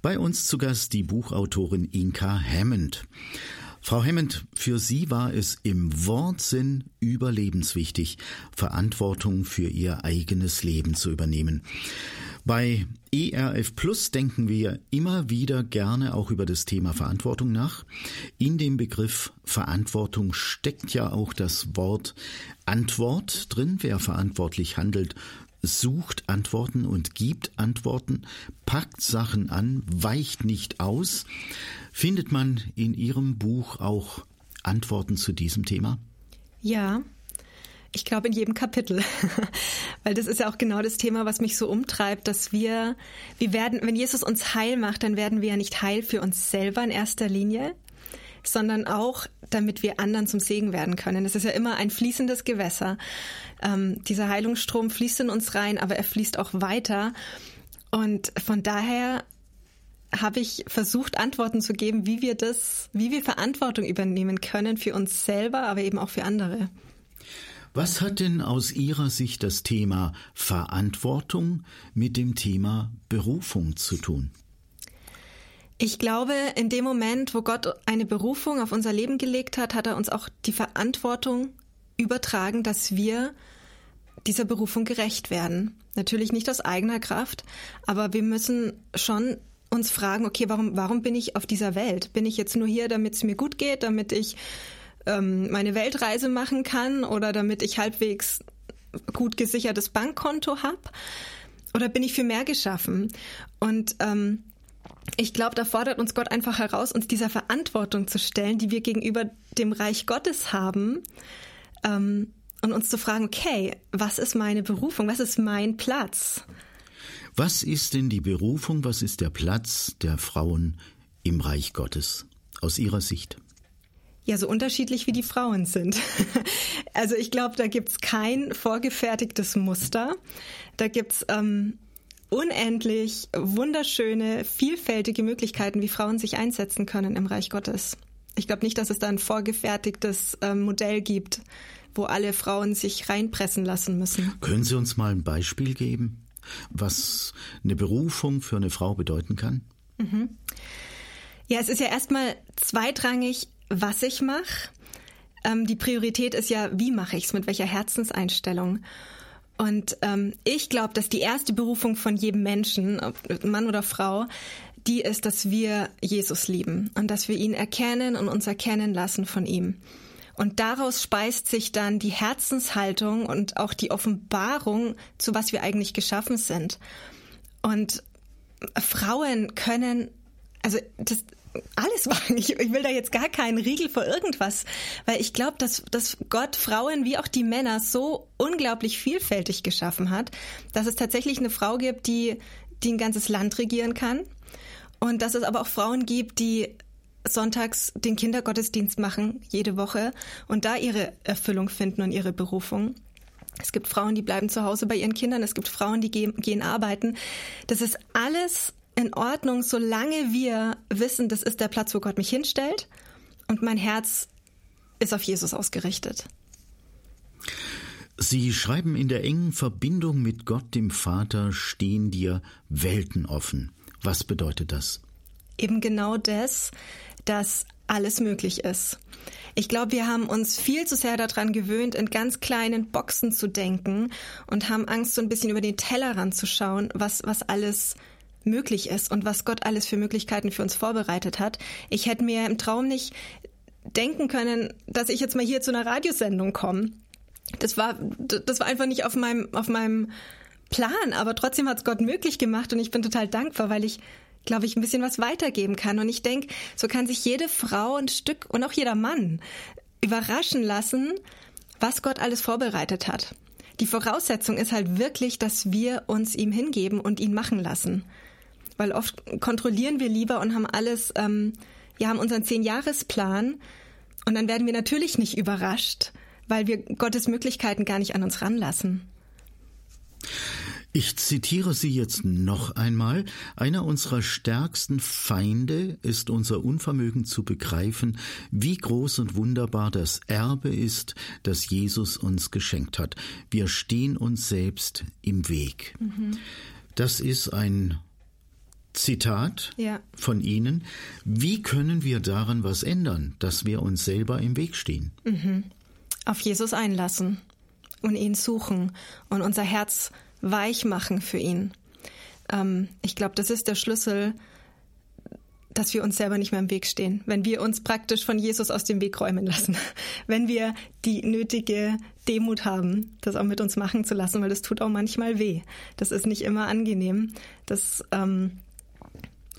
Bei uns zu Gast die Buchautorin Inka Hammond. Frau Hammond, für Sie war es im Wortsinn überlebenswichtig, Verantwortung für Ihr eigenes Leben zu übernehmen. Bei ERF Plus denken wir immer wieder gerne auch über das Thema Verantwortung nach. In dem Begriff Verantwortung steckt ja auch das Wort Antwort drin. Wer verantwortlich handelt, sucht Antworten und gibt Antworten, packt Sachen an, weicht nicht aus. Findet man in Ihrem Buch auch Antworten zu diesem Thema? Ja, ich glaube in jedem Kapitel, <laughs> weil das ist ja auch genau das Thema, was mich so umtreibt, dass wir, wir werden, wenn Jesus uns heil macht, dann werden wir ja nicht heil für uns selber in erster Linie, sondern auch, damit wir anderen zum Segen werden können. Es ist ja immer ein fließendes Gewässer. Ähm, dieser Heilungsstrom fließt in uns rein, aber er fließt auch weiter. Und von daher habe ich versucht, Antworten zu geben, wie wir das, wie wir Verantwortung übernehmen können für uns selber, aber eben auch für andere. Was hat denn aus Ihrer Sicht das Thema Verantwortung mit dem Thema Berufung zu tun? Ich glaube, in dem Moment, wo Gott eine Berufung auf unser Leben gelegt hat, hat er uns auch die Verantwortung übertragen, dass wir dieser Berufung gerecht werden. Natürlich nicht aus eigener Kraft, aber wir müssen schon uns fragen, okay, warum, warum bin ich auf dieser Welt? Bin ich jetzt nur hier, damit es mir gut geht, damit ich ähm, meine Weltreise machen kann oder damit ich halbwegs gut gesichertes Bankkonto habe? Oder bin ich für mehr geschaffen? Und ähm, ich glaube, da fordert uns Gott einfach heraus, uns dieser Verantwortung zu stellen, die wir gegenüber dem Reich Gottes haben. Ähm, und uns zu fragen, okay, was ist meine Berufung? Was ist mein Platz? Was ist denn die Berufung? Was ist der Platz der Frauen im Reich Gottes aus Ihrer Sicht? Ja, so unterschiedlich wie die Frauen sind. <laughs> also ich glaube, da gibt's kein vorgefertigtes Muster. Da gibt's ähm, unendlich wunderschöne, vielfältige Möglichkeiten, wie Frauen sich einsetzen können im Reich Gottes. Ich glaube nicht, dass es da ein vorgefertigtes ähm, Modell gibt, wo alle Frauen sich reinpressen lassen müssen. Können Sie uns mal ein Beispiel geben, was eine Berufung für eine Frau bedeuten kann? Mhm. Ja, es ist ja erstmal zweitrangig, was ich mache. Ähm, die Priorität ist ja, wie mache ich es, mit welcher Herzenseinstellung. Und ähm, ich glaube, dass die erste Berufung von jedem Menschen, ob Mann oder Frau, die ist, dass wir Jesus lieben und dass wir ihn erkennen und uns erkennen lassen von ihm. Und daraus speist sich dann die Herzenshaltung und auch die Offenbarung, zu was wir eigentlich geschaffen sind. Und Frauen können, also das, alles machen. Ich, ich, will da jetzt gar keinen Riegel vor irgendwas, weil ich glaube, dass, dass Gott Frauen wie auch die Männer so unglaublich vielfältig geschaffen hat, dass es tatsächlich eine Frau gibt, die, die ein ganzes Land regieren kann und dass es aber auch Frauen gibt, die sonntags den Kindergottesdienst machen, jede Woche und da ihre Erfüllung finden und ihre Berufung. Es gibt Frauen, die bleiben zu Hause bei ihren Kindern. Es gibt Frauen, die gehen, gehen arbeiten. Das ist alles in Ordnung, solange wir wissen, das ist der Platz, wo Gott mich hinstellt und mein Herz ist auf Jesus ausgerichtet. Sie schreiben, in der engen Verbindung mit Gott, dem Vater, stehen dir Welten offen. Was bedeutet das? Eben genau das, dass alles möglich ist. Ich glaube, wir haben uns viel zu sehr daran gewöhnt, in ganz kleinen Boxen zu denken und haben Angst, so ein bisschen über den Tellerrand zu schauen, was, was alles möglich ist und was Gott alles für Möglichkeiten für uns vorbereitet hat. Ich hätte mir im Traum nicht denken können, dass ich jetzt mal hier zu einer Radiosendung komme. Das war, das war einfach nicht auf meinem, auf meinem Plan, aber trotzdem hat es Gott möglich gemacht und ich bin total dankbar, weil ich glaube ich, ein bisschen was weitergeben kann. Und ich denke, so kann sich jede Frau ein Stück und auch jeder Mann überraschen lassen, was Gott alles vorbereitet hat. Die Voraussetzung ist halt wirklich, dass wir uns ihm hingeben und ihn machen lassen. Weil oft kontrollieren wir lieber und haben alles, ähm, wir haben unseren Zehn-Jahres-Plan und dann werden wir natürlich nicht überrascht, weil wir Gottes Möglichkeiten gar nicht an uns ranlassen. Ich zitiere Sie jetzt noch einmal. Einer unserer stärksten Feinde ist unser Unvermögen zu begreifen, wie groß und wunderbar das Erbe ist, das Jesus uns geschenkt hat. Wir stehen uns selbst im Weg. Mhm. Das ist ein Zitat ja. von Ihnen. Wie können wir daran was ändern, dass wir uns selber im Weg stehen? Mhm. Auf Jesus einlassen und ihn suchen und unser Herz weich machen für ihn. Ähm, ich glaube, das ist der Schlüssel, dass wir uns selber nicht mehr im Weg stehen. Wenn wir uns praktisch von Jesus aus dem Weg räumen lassen. <laughs> Wenn wir die nötige Demut haben, das auch mit uns machen zu lassen, weil das tut auch manchmal weh. Das ist nicht immer angenehm, das, ähm,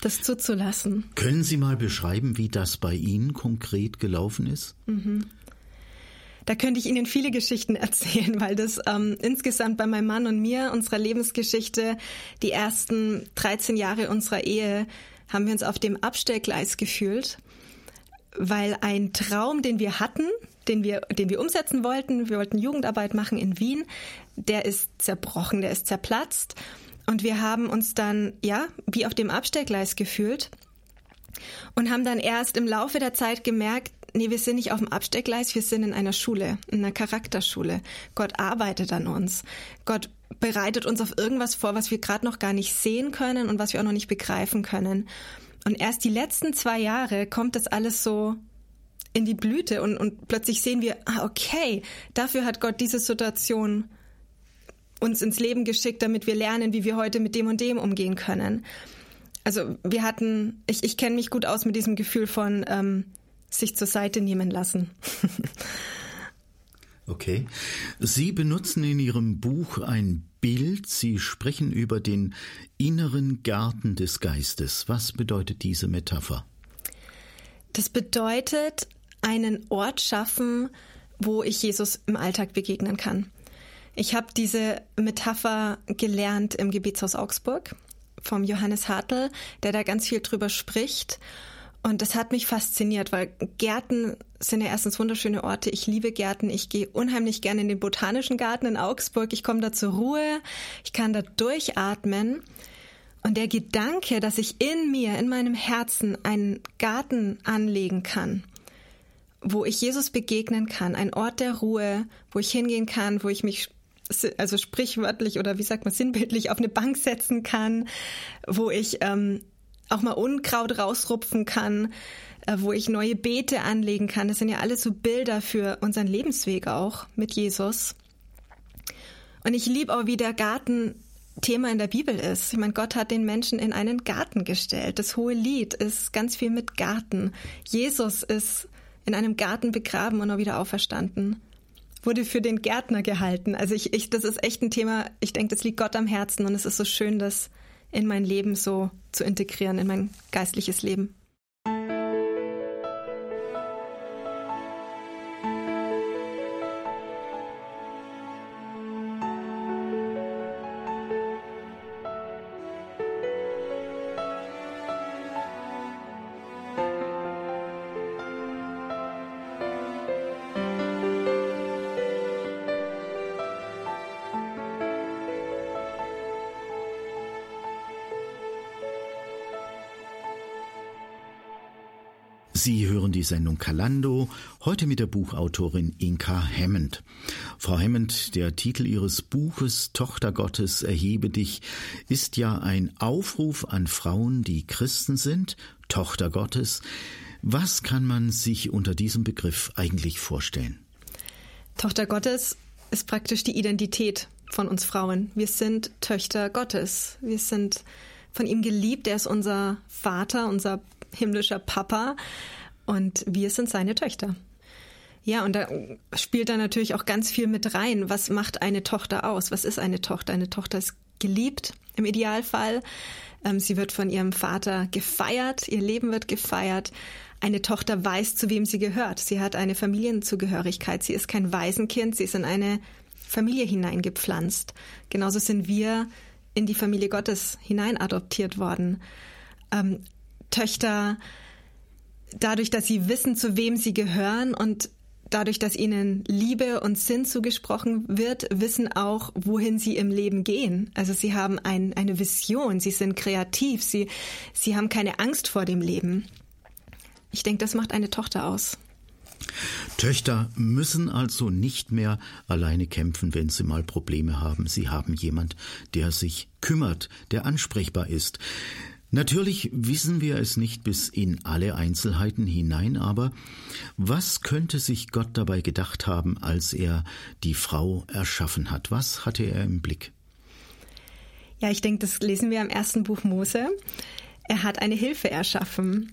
das zuzulassen. Können Sie mal beschreiben, wie das bei Ihnen konkret gelaufen ist? Mhm. Da könnte ich Ihnen viele Geschichten <laughs> erzählen, weil das ähm, insgesamt bei meinem Mann und mir, unserer Lebensgeschichte, die ersten 13 Jahre unserer Ehe, haben wir uns auf dem Abstellgleis gefühlt, weil ein Traum, den wir hatten, den wir, den wir umsetzen wollten, wir wollten Jugendarbeit machen in Wien, der ist zerbrochen, der ist zerplatzt. Und wir haben uns dann, ja, wie auf dem Abstellgleis gefühlt und haben dann erst im Laufe der Zeit gemerkt, nee, wir sind nicht auf dem Absteckgleis, wir sind in einer Schule, in einer Charakterschule. Gott arbeitet an uns. Gott bereitet uns auf irgendwas vor, was wir gerade noch gar nicht sehen können und was wir auch noch nicht begreifen können. Und erst die letzten zwei Jahre kommt das alles so in die Blüte und, und plötzlich sehen wir, ah, okay, dafür hat Gott diese Situation uns ins Leben geschickt, damit wir lernen, wie wir heute mit dem und dem umgehen können. Also wir hatten, ich, ich kenne mich gut aus mit diesem Gefühl von, ähm, sich zur Seite nehmen lassen. <laughs> okay. Sie benutzen in Ihrem Buch ein Bild. Sie sprechen über den inneren Garten des Geistes. Was bedeutet diese Metapher? Das bedeutet einen Ort schaffen, wo ich Jesus im Alltag begegnen kann. Ich habe diese Metapher gelernt im Gebetshaus Augsburg vom Johannes Hartl, der da ganz viel drüber spricht. Und das hat mich fasziniert, weil Gärten sind ja erstens wunderschöne Orte. Ich liebe Gärten. Ich gehe unheimlich gerne in den Botanischen Garten in Augsburg. Ich komme da zur Ruhe. Ich kann da durchatmen. Und der Gedanke, dass ich in mir, in meinem Herzen einen Garten anlegen kann, wo ich Jesus begegnen kann, ein Ort der Ruhe, wo ich hingehen kann, wo ich mich also sprichwörtlich oder wie sagt man sinnbildlich auf eine Bank setzen kann, wo ich ähm, auch mal Unkraut rausrupfen kann, äh, wo ich neue Beete anlegen kann. Das sind ja alles so Bilder für unseren Lebensweg auch mit Jesus. Und ich liebe auch, wie der Garten Thema in der Bibel ist. Ich meine, Gott hat den Menschen in einen Garten gestellt. Das hohe Lied ist ganz viel mit Garten. Jesus ist in einem Garten begraben und auch wieder auferstanden. Wurde für den Gärtner gehalten. Also ich, ich das ist echt ein Thema, ich denke, das liegt Gott am Herzen und es ist so schön, dass in mein Leben so zu integrieren, in mein geistliches Leben. Sie hören die Sendung Kalando, heute mit der Buchautorin Inka Hammond. Frau Hammond, der Titel Ihres Buches Tochter Gottes, erhebe dich, ist ja ein Aufruf an Frauen, die Christen sind, Tochter Gottes. Was kann man sich unter diesem Begriff eigentlich vorstellen? Tochter Gottes ist praktisch die Identität von uns Frauen. Wir sind Töchter Gottes. Wir sind von ihm geliebt. Er ist unser Vater, unser himmlischer Papa. und wir sind seine Töchter. Ja, und da spielt dann natürlich auch ganz viel mit rein. Was macht eine Tochter aus? Was ist eine Tochter? Eine Tochter ist geliebt im Idealfall. Ähm, sie wird von ihrem Vater gefeiert, ihr Leben wird gefeiert. Eine Tochter weiß, zu wem sie gehört. Sie hat eine Familienzugehörigkeit. Sie ist kein Waisenkind, sie ist in eine Familie hineingepflanzt. Genauso sind wir in die Familie Gottes hinein adoptiert worden. Töchter, dadurch, dass sie wissen, zu wem sie gehören und dadurch, dass ihnen Liebe und Sinn zugesprochen wird, wissen auch, wohin sie im Leben gehen. Also sie haben ein, eine Vision, sie sind kreativ, sie, sie haben keine Angst vor dem Leben. Ich denke, das macht eine Tochter aus. Töchter müssen also nicht mehr alleine kämpfen, wenn sie mal Probleme haben. Sie haben jemand, der sich kümmert, der ansprechbar ist. Natürlich wissen wir es nicht bis in alle Einzelheiten hinein, aber was könnte sich Gott dabei gedacht haben, als er die Frau erschaffen hat? Was hatte er im Blick? Ja, ich denke, das lesen wir im ersten Buch Mose. Er hat eine Hilfe erschaffen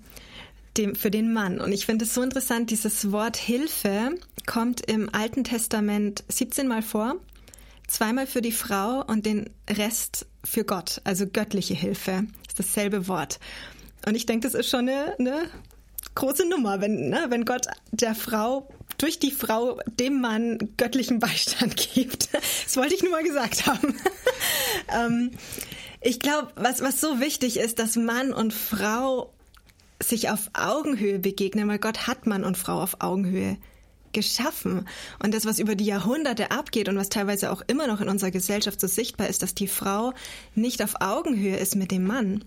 dem, für den Mann. Und ich finde es so interessant, dieses Wort Hilfe kommt im Alten Testament 17 Mal vor, zweimal für die Frau und den Rest für Gott, also göttliche Hilfe, ist dasselbe Wort. Und ich denke, das ist schon eine, eine große Nummer, wenn, ne, wenn Gott der Frau durch die Frau dem Mann göttlichen Beistand <laughs> gibt. Das wollte ich nur mal gesagt haben. <laughs> ähm, ich glaube, was, was so wichtig ist, dass Mann und Frau sich auf Augenhöhe begegnen, weil Gott hat Mann und Frau auf Augenhöhe geschaffen. Und das, was über die Jahrhunderte abgeht und was teilweise auch immer noch in unserer Gesellschaft so sichtbar ist, dass die Frau nicht auf Augenhöhe ist mit dem Mann.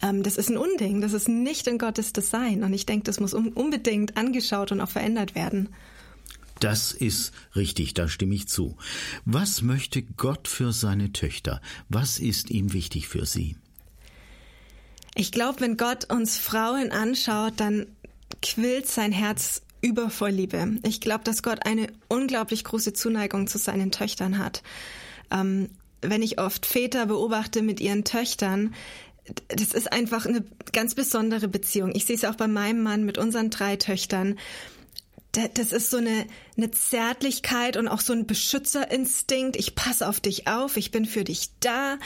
Ähm, das ist ein Unding. Das ist nicht in Gottes Design. Und ich denke, das muss unbedingt angeschaut und auch verändert werden. Das ist richtig, da stimme ich zu. Was möchte Gott für seine Töchter? Was ist ihm wichtig für sie? Ich glaube, wenn Gott uns Frauen anschaut, dann quillt sein Herz über vor Liebe. Ich glaube, dass Gott eine unglaublich große Zuneigung zu seinen Töchtern hat. Ähm, wenn ich oft Väter beobachte mit ihren Töchtern, das ist einfach eine ganz besondere Beziehung. Ich sehe es auch bei meinem Mann mit unseren drei Töchtern. Das ist so eine, eine Zärtlichkeit und auch so ein Beschützerinstinkt. Ich passe auf dich auf, ich bin für dich da.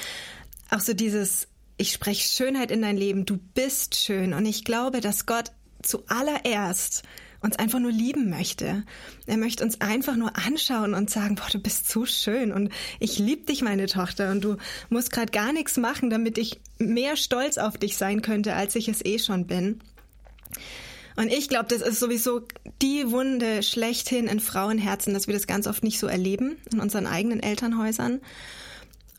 Auch so dieses, ich spreche Schönheit in dein Leben, du bist schön. Und ich glaube, dass Gott zuallererst uns einfach nur lieben möchte. Er möchte uns einfach nur anschauen und sagen, boah, du bist so schön und ich liebe dich, meine Tochter, und du musst gerade gar nichts machen, damit ich mehr stolz auf dich sein könnte, als ich es eh schon bin. Und ich glaube, das ist sowieso die Wunde schlechthin in Frauenherzen, dass wir das ganz oft nicht so erleben in unseren eigenen Elternhäusern.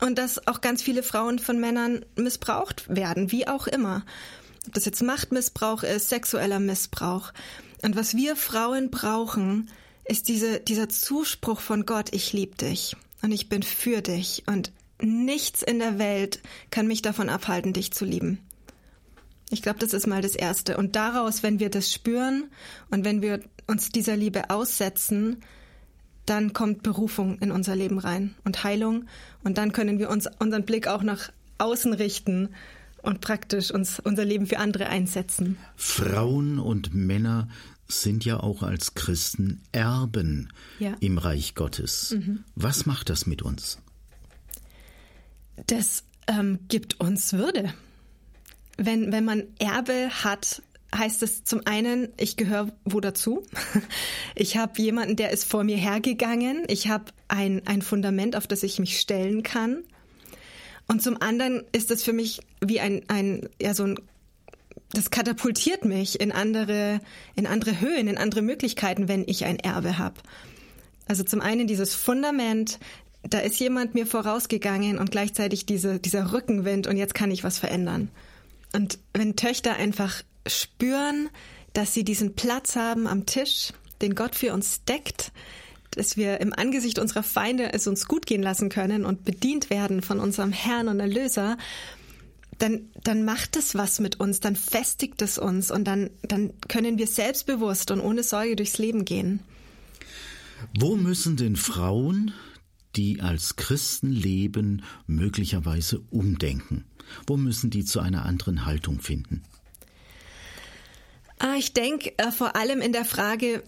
Und dass auch ganz viele Frauen von Männern missbraucht werden, wie auch immer. Ob das jetzt Machtmissbrauch ist, sexueller Missbrauch. Und was wir Frauen brauchen, ist diese, dieser Zuspruch von Gott, ich liebe dich und ich bin für dich und nichts in der Welt kann mich davon abhalten, dich zu lieben. Ich glaube, das ist mal das Erste. Und daraus, wenn wir das spüren und wenn wir uns dieser Liebe aussetzen, dann kommt Berufung in unser Leben rein und Heilung. Und dann können wir uns unseren Blick auch nach außen richten und praktisch uns unser Leben für andere einsetzen. Frauen und Männer sind ja auch als Christen Erben ja. im Reich Gottes. Mhm. Was macht das mit uns? Das ähm, gibt uns Würde. Wenn, wenn man Erbe hat, heißt es zum einen, ich gehöre wo dazu. <laughs> Ich habe jemanden, der ist vor mir hergegangen. Ich habe ein, ein Fundament, auf das ich mich stellen kann. Und zum anderen ist es für mich wie ein, ein, ja, so ein, das katapultiert mich in andere, in andere Höhen, in andere Möglichkeiten, wenn ich ein Erbe habe. Also zum einen dieses Fundament, da ist jemand mir vorausgegangen und gleichzeitig diese, dieser Rückenwind und jetzt kann ich was verändern. Und wenn Töchter einfach spüren, dass sie diesen Platz haben am Tisch, den Gott für uns deckt, dass wir im Angesicht unserer Feinde es uns gut gehen lassen können und bedient werden von unserem Herrn und Erlöser, dann, dann macht es was mit uns, dann festigt es uns und dann, dann können wir selbstbewusst und ohne Sorge durchs Leben gehen. Wo müssen denn Frauen, die als Christen leben, möglicherweise umdenken? Wo müssen die zu einer anderen Haltung finden? Ah, ich denke äh, vor allem in der Frage,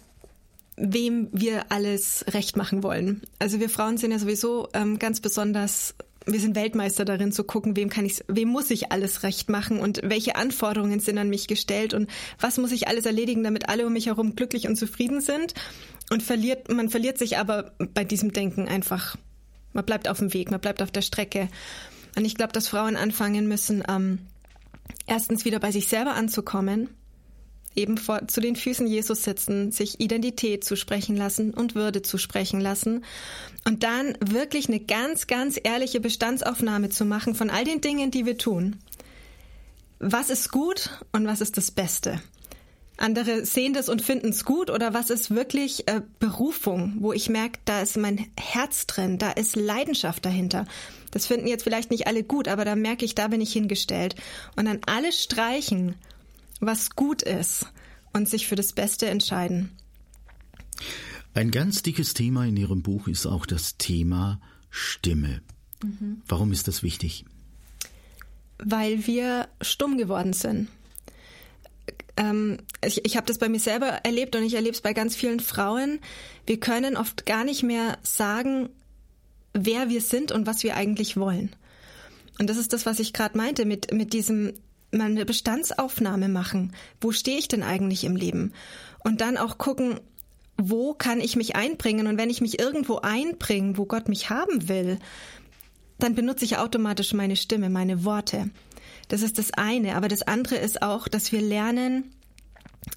wem wir alles recht machen wollen. Also wir Frauen sind ja sowieso ähm, ganz besonders wir sind Weltmeister darin zu gucken, wem kann ich, wem muss ich alles recht machen und welche Anforderungen sind an mich gestellt und was muss ich alles erledigen, damit alle um mich herum glücklich und zufrieden sind. Und verliert, man verliert sich aber bei diesem Denken einfach. Man bleibt auf dem Weg, man bleibt auf der Strecke. Und ich glaube, dass Frauen anfangen müssen, ähm, erstens wieder bei sich selber anzukommen eben vor, zu den Füßen Jesus sitzen, sich Identität zu sprechen lassen und Würde zu sprechen lassen und dann wirklich eine ganz, ganz ehrliche Bestandsaufnahme zu machen von all den Dingen, die wir tun. Was ist gut und was ist das Beste? Andere sehen das und finden es gut oder was ist wirklich äh, Berufung, wo ich merke, da ist mein Herz drin, da ist Leidenschaft dahinter. Das finden jetzt vielleicht nicht alle gut, aber da merke ich, da bin ich hingestellt. Und dann alles streichen was gut ist und sich für das Beste entscheiden. Ein ganz dickes Thema in Ihrem Buch ist auch das Thema Stimme. Mhm. Warum ist das wichtig? Weil wir stumm geworden sind. Ähm, ich, ich habe das bei mir selber erlebt und ich erlebe es bei ganz vielen Frauen. Wir können oft gar nicht mehr sagen, wer wir sind und was wir eigentlich wollen. Und das ist das, was ich gerade meinte mit, mit diesem mal eine Bestandsaufnahme machen. Wo stehe ich denn eigentlich im Leben? Und dann auch gucken, wo kann ich mich einbringen? Und wenn ich mich irgendwo einbringe, wo Gott mich haben will, dann benutze ich automatisch meine Stimme, meine Worte. Das ist das eine. Aber das andere ist auch, dass wir lernen,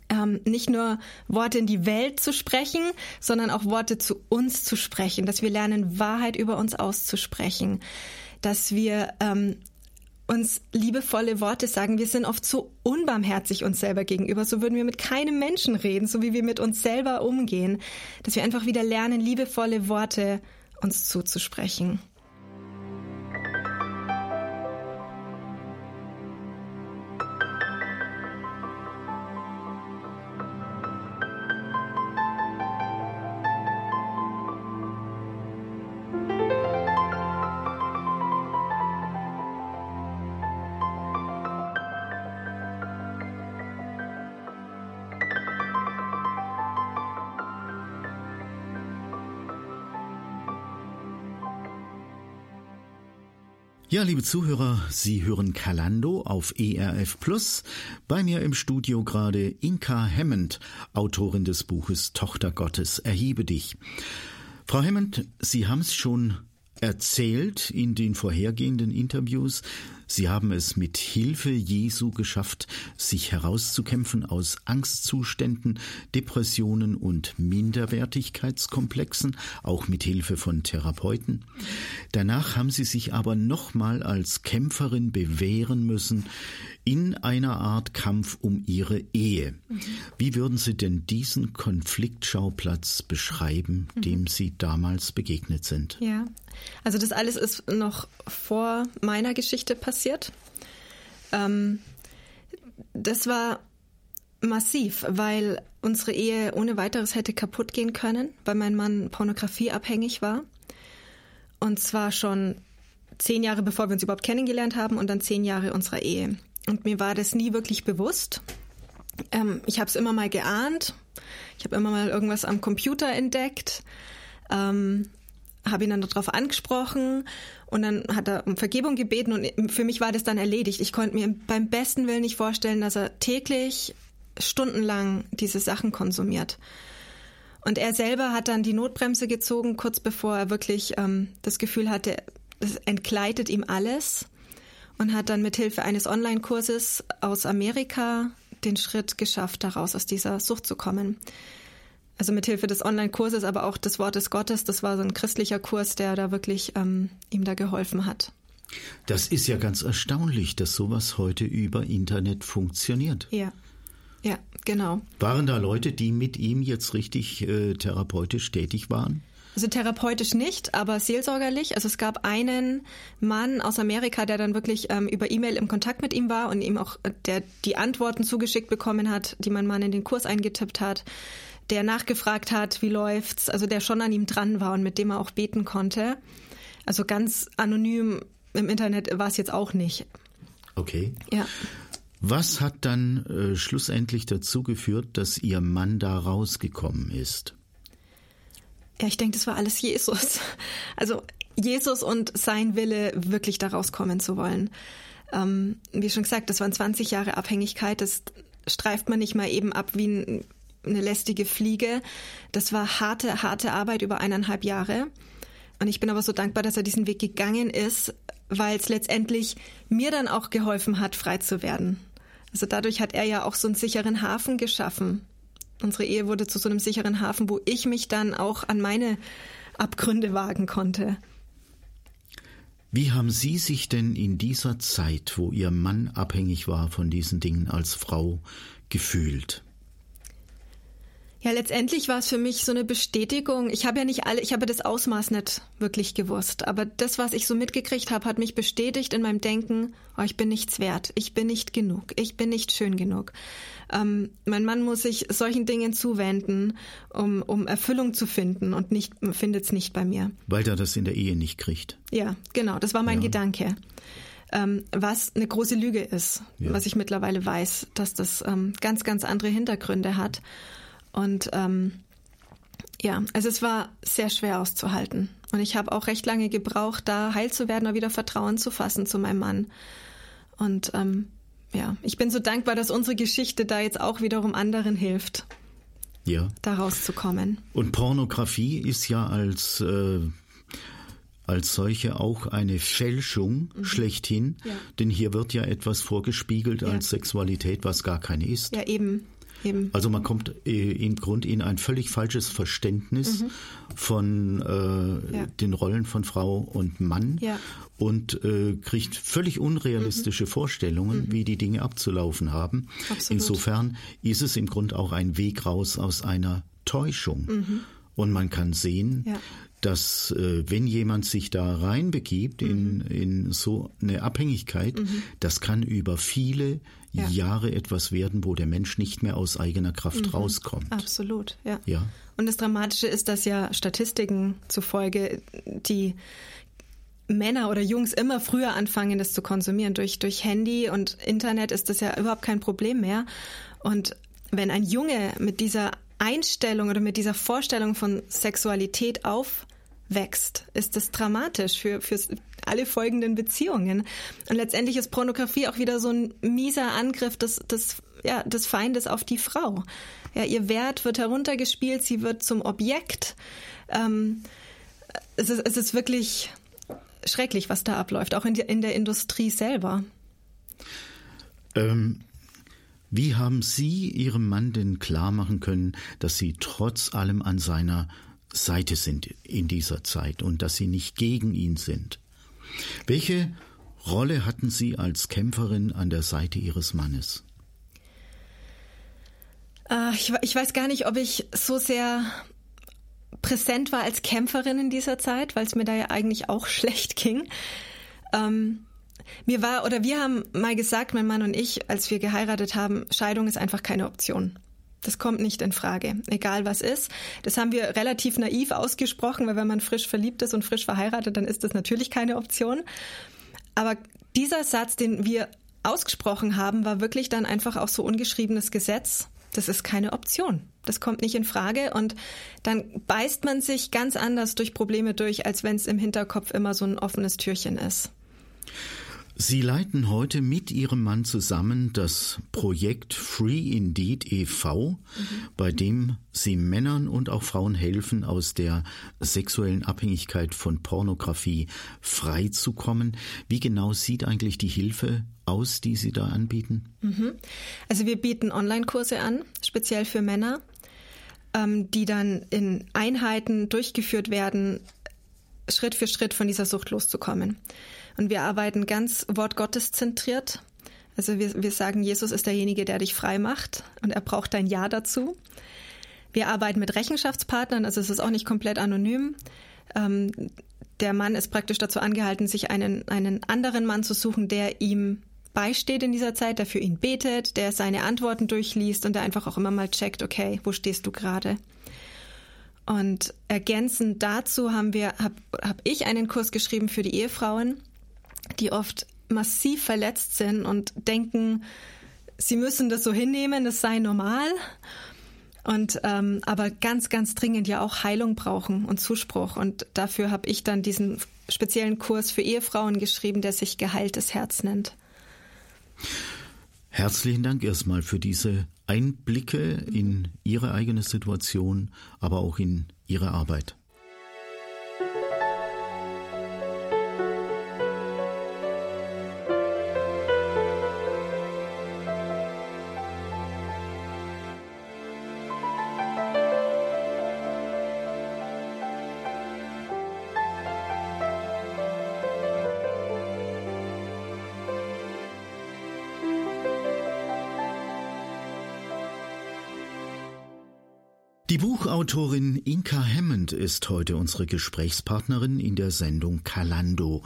ähm, nicht nur Worte in die Welt zu sprechen, sondern auch Worte zu uns zu sprechen, dass wir lernen, Wahrheit über uns auszusprechen, dass wir ähm, uns liebevolle Worte sagen. Wir sind oft so unbarmherzig uns selber gegenüber. So würden wir mit keinem Menschen reden, so wie wir mit uns selber umgehen. Dass wir einfach wieder lernen, liebevolle Worte uns zuzusprechen. Ja, liebe Zuhörer, Sie hören Kalando auf ERF Plus. Bei mir im Studio gerade Inka Hammond, Autorin des Buches Tochter Gottes, erhebe dich. Frau Hammond, Sie haben es schon erzählt in den vorhergehenden Interviews. Sie haben es mit Hilfe Jesu geschafft, sich herauszukämpfen aus Angstzuständen, Depressionen und Minderwertigkeitskomplexen, auch mit Hilfe von Therapeuten. Danach haben Sie sich aber nochmal als Kämpferin bewähren müssen in einer Art Kampf um Ihre Ehe. Wie würden Sie denn diesen Konfliktschauplatz beschreiben, dem mhm. Sie damals begegnet sind? Ja, also das alles ist noch vor meiner Geschichte passiert. Ähm, das war massiv, weil unsere Ehe ohne weiteres hätte kaputt gehen können, weil mein Mann pornografieabhängig war. Und zwar schon zehn Jahre bevor wir uns überhaupt kennengelernt haben und dann zehn Jahre unserer Ehe. Und mir war das nie wirklich bewusst. Ähm, ich habe es immer mal geahnt. Ich habe immer mal irgendwas am Computer entdeckt. Ähm, habe ihn dann darauf angesprochen und dann hat er um Vergebung gebeten und für mich war das dann erledigt. Ich konnte mir beim besten Willen nicht vorstellen, dass er täglich stundenlang diese Sachen konsumiert. Und er selber hat dann die Notbremse gezogen, kurz bevor er wirklich ähm, das Gefühl hatte, es entgleitet ihm alles und hat dann mit Hilfe eines Online-Kurses aus Amerika den Schritt geschafft, daraus aus dieser Sucht zu kommen also mit Hilfe des Online-Kurses, aber auch des Wortes Gottes. Das war so ein christlicher Kurs, der da wirklich ähm, ihm da geholfen hat. Das ist ja ganz erstaunlich, dass sowas heute über Internet funktioniert. Ja. Ja, genau. Waren da Leute, die mit ihm jetzt richtig äh, therapeutisch tätig waren? Also therapeutisch nicht, aber seelsorgerlich. Also es gab einen Mann aus Amerika, der dann wirklich ähm, über E-Mail im Kontakt mit ihm war und ihm auch äh, der die Antworten zugeschickt bekommen hat, die mein Mann in den Kurs eingetippt hat der nachgefragt hat, wie läuft's, also der schon an ihm dran war und mit dem er auch beten konnte. Also ganz anonym im Internet war es jetzt auch nicht. Okay. Ja. Was hat dann äh, schlussendlich dazu geführt, dass Ihr Mann da rausgekommen ist? Ja, ich denke, das war alles Jesus. <laughs> Also Jesus und sein Wille, wirklich da rauskommen zu wollen. Ähm, wie schon gesagt, das waren 20 Jahre Abhängigkeit. Das streift man nicht mal eben ab wie ein, eine lästige Fliege. Das war harte, harte Arbeit über eineinhalb Jahre. Und ich bin aber so dankbar, dass er diesen Weg gegangen ist, weil es letztendlich mir dann auch geholfen hat, frei zu werden. Also dadurch hat er ja auch so einen sicheren Hafen geschaffen. Unsere Ehe wurde zu so einem sicheren Hafen, wo ich mich dann auch an meine Abgründe wagen konnte. Wie haben Sie sich denn in dieser Zeit, wo Ihr Mann abhängig war von diesen Dingen als Frau, gefühlt? Ja, letztendlich war es für mich so eine Bestätigung. Ich habe ja nicht alle, ich habe das Ausmaß nicht wirklich gewusst, aber das, was ich so mitgekriegt habe, hat mich bestätigt in meinem Denken, oh, ich bin nichts wert, ich bin nicht genug, ich bin nicht schön genug. Ähm, mein Mann muss sich solchen Dingen zuwenden, um, um Erfüllung zu finden und nicht findet es nicht bei mir. Weil er das in der Ehe nicht kriegt. Ja, genau, das war mein ja. Gedanke. Ähm, was eine große Lüge ist, ja. was ich mittlerweile weiß, dass das ähm, ganz, ganz andere Hintergründe hat. Und ähm, ja, also es war sehr schwer auszuhalten. Und ich habe auch recht lange gebraucht, da heil zu werden und wieder Vertrauen zu fassen zu meinem Mann. Und ähm, ja, ich bin so dankbar, dass unsere Geschichte da jetzt auch wiederum anderen hilft. Ja. Da rauszukommen. Und Pornografie ist ja als äh, als solche auch eine Fälschung mhm. schlechthin, ja. denn hier wird ja etwas vorgespiegelt ja. als Sexualität, was gar keine ist. Ja, eben. Eben. Also man kommt äh, im Grund in ein völlig falsches Verständnis mhm. von äh, ja. den Rollen von Frau und Mann ja. und äh, kriegt völlig unrealistische mhm. Vorstellungen, mhm. wie die Dinge abzulaufen haben. Absolut. Insofern ist es im Grund auch ein Weg raus aus einer Täuschung. Mhm. Und man kann sehen, ja dass äh, wenn jemand sich da reinbegibt in, mhm. in so eine Abhängigkeit, mhm. das kann über viele ja. Jahre etwas werden, wo der Mensch nicht mehr aus eigener Kraft mhm. rauskommt. Absolut, ja. ja. Und das Dramatische ist, dass ja Statistiken zufolge die Männer oder Jungs immer früher anfangen, das zu konsumieren. Durch, durch Handy und Internet ist das ja überhaupt kein Problem mehr. Und wenn ein Junge mit dieser Einstellung oder mit dieser Vorstellung von Sexualität auf wächst, ist das dramatisch für, für alle folgenden Beziehungen. Und letztendlich ist Pornografie auch wieder so ein mieser Angriff des, des, ja, des Feindes auf die Frau. Ja, ihr Wert wird heruntergespielt, sie wird zum Objekt. Ähm, es, ist, es ist wirklich schrecklich, was da abläuft, auch in, die, in der Industrie selber. Ähm, wie haben Sie Ihrem Mann denn klar machen können, dass Sie trotz allem an seiner Seite sind in dieser Zeit und dass sie nicht gegen ihn sind. Welche Rolle hatten Sie als Kämpferin an der Seite Ihres Mannes? Äh, ich, weiß gar nicht, ob ich so sehr präsent war als Kämpferin in dieser Zeit, weil es mir da ja eigentlich auch <laughs> schlecht ging. Ähm, mir war, oder wir haben mal gesagt, mein Mann und ich, als wir geheiratet haben, Scheidung ist einfach keine Option. Das kommt nicht in Frage, egal was ist. Das haben wir relativ naiv ausgesprochen, weil wenn man frisch verliebt ist und frisch verheiratet, dann ist das natürlich keine Option. Aber dieser Satz, den wir ausgesprochen haben, war wirklich dann einfach auch so ungeschriebenes Gesetz. Das ist keine Option. Das kommt nicht in Frage und dann beißt man sich ganz anders durch Probleme durch, als wenn es im Hinterkopf immer so ein offenes Türchen ist. Sie leiten heute mit Ihrem Mann zusammen das Projekt Free Indeed e.V., mhm. bei dem Sie Männern und auch Frauen helfen, aus der sexuellen Abhängigkeit von Pornografie freizukommen. Wie genau sieht eigentlich die Hilfe aus, die Sie da anbieten? Mhm. Also wir bieten Online-Kurse an, speziell für Männer, ähm, die dann in Einheiten durchgeführt werden, Schritt für Schritt von dieser Sucht loszukommen. Und wir arbeiten ganz Wortgottes zentriert. Also wir, wir sagen, Jesus ist derjenige, der dich frei macht und er braucht dein Ja dazu. Wir arbeiten mit Rechenschaftspartnern, also es ist auch nicht komplett anonym. Ähm, der Mann ist praktisch dazu angehalten, sich einen, einen anderen Mann zu suchen, der ihm beisteht in dieser Zeit, der für ihn betet, der seine Antworten durchliest und der einfach auch immer mal checkt, okay, wo stehst du gerade? Und ergänzend dazu haben wir, habe hab ich einen Kurs geschrieben für die Ehefrauen, die oft massiv verletzt sind und denken, sie müssen das so hinnehmen, das sei normal. Und ähm, aber ganz, ganz dringend ja auch Heilung brauchen und Zuspruch. Und dafür habe ich dann diesen speziellen Kurs für Ehefrauen geschrieben, der sich Geheiltes Herz nennt. Herzlichen Dank erstmal für diese Einblicke in Ihre eigene Situation, aber auch in Ihre Arbeit. Die Buchautorin Inka Hammond ist heute unsere Gesprächspartnerin in der Sendung Kalando.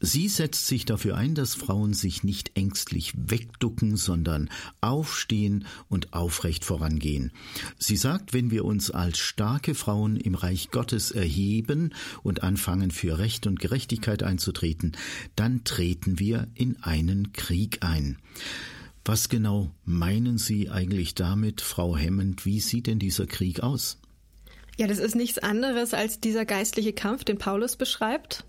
Sie setzt sich dafür ein, dass Frauen sich nicht ängstlich wegducken, sondern aufstehen und aufrecht vorangehen. Sie sagt, wenn wir uns als starke Frauen im Reich Gottes erheben und anfangen für Recht und Gerechtigkeit einzutreten, dann treten wir in einen Krieg ein. Was genau meinen Sie eigentlich damit, Frau Hemmend? Wie sieht denn dieser Krieg aus? Ja, das ist nichts anderes als dieser geistliche Kampf, den Paulus beschreibt,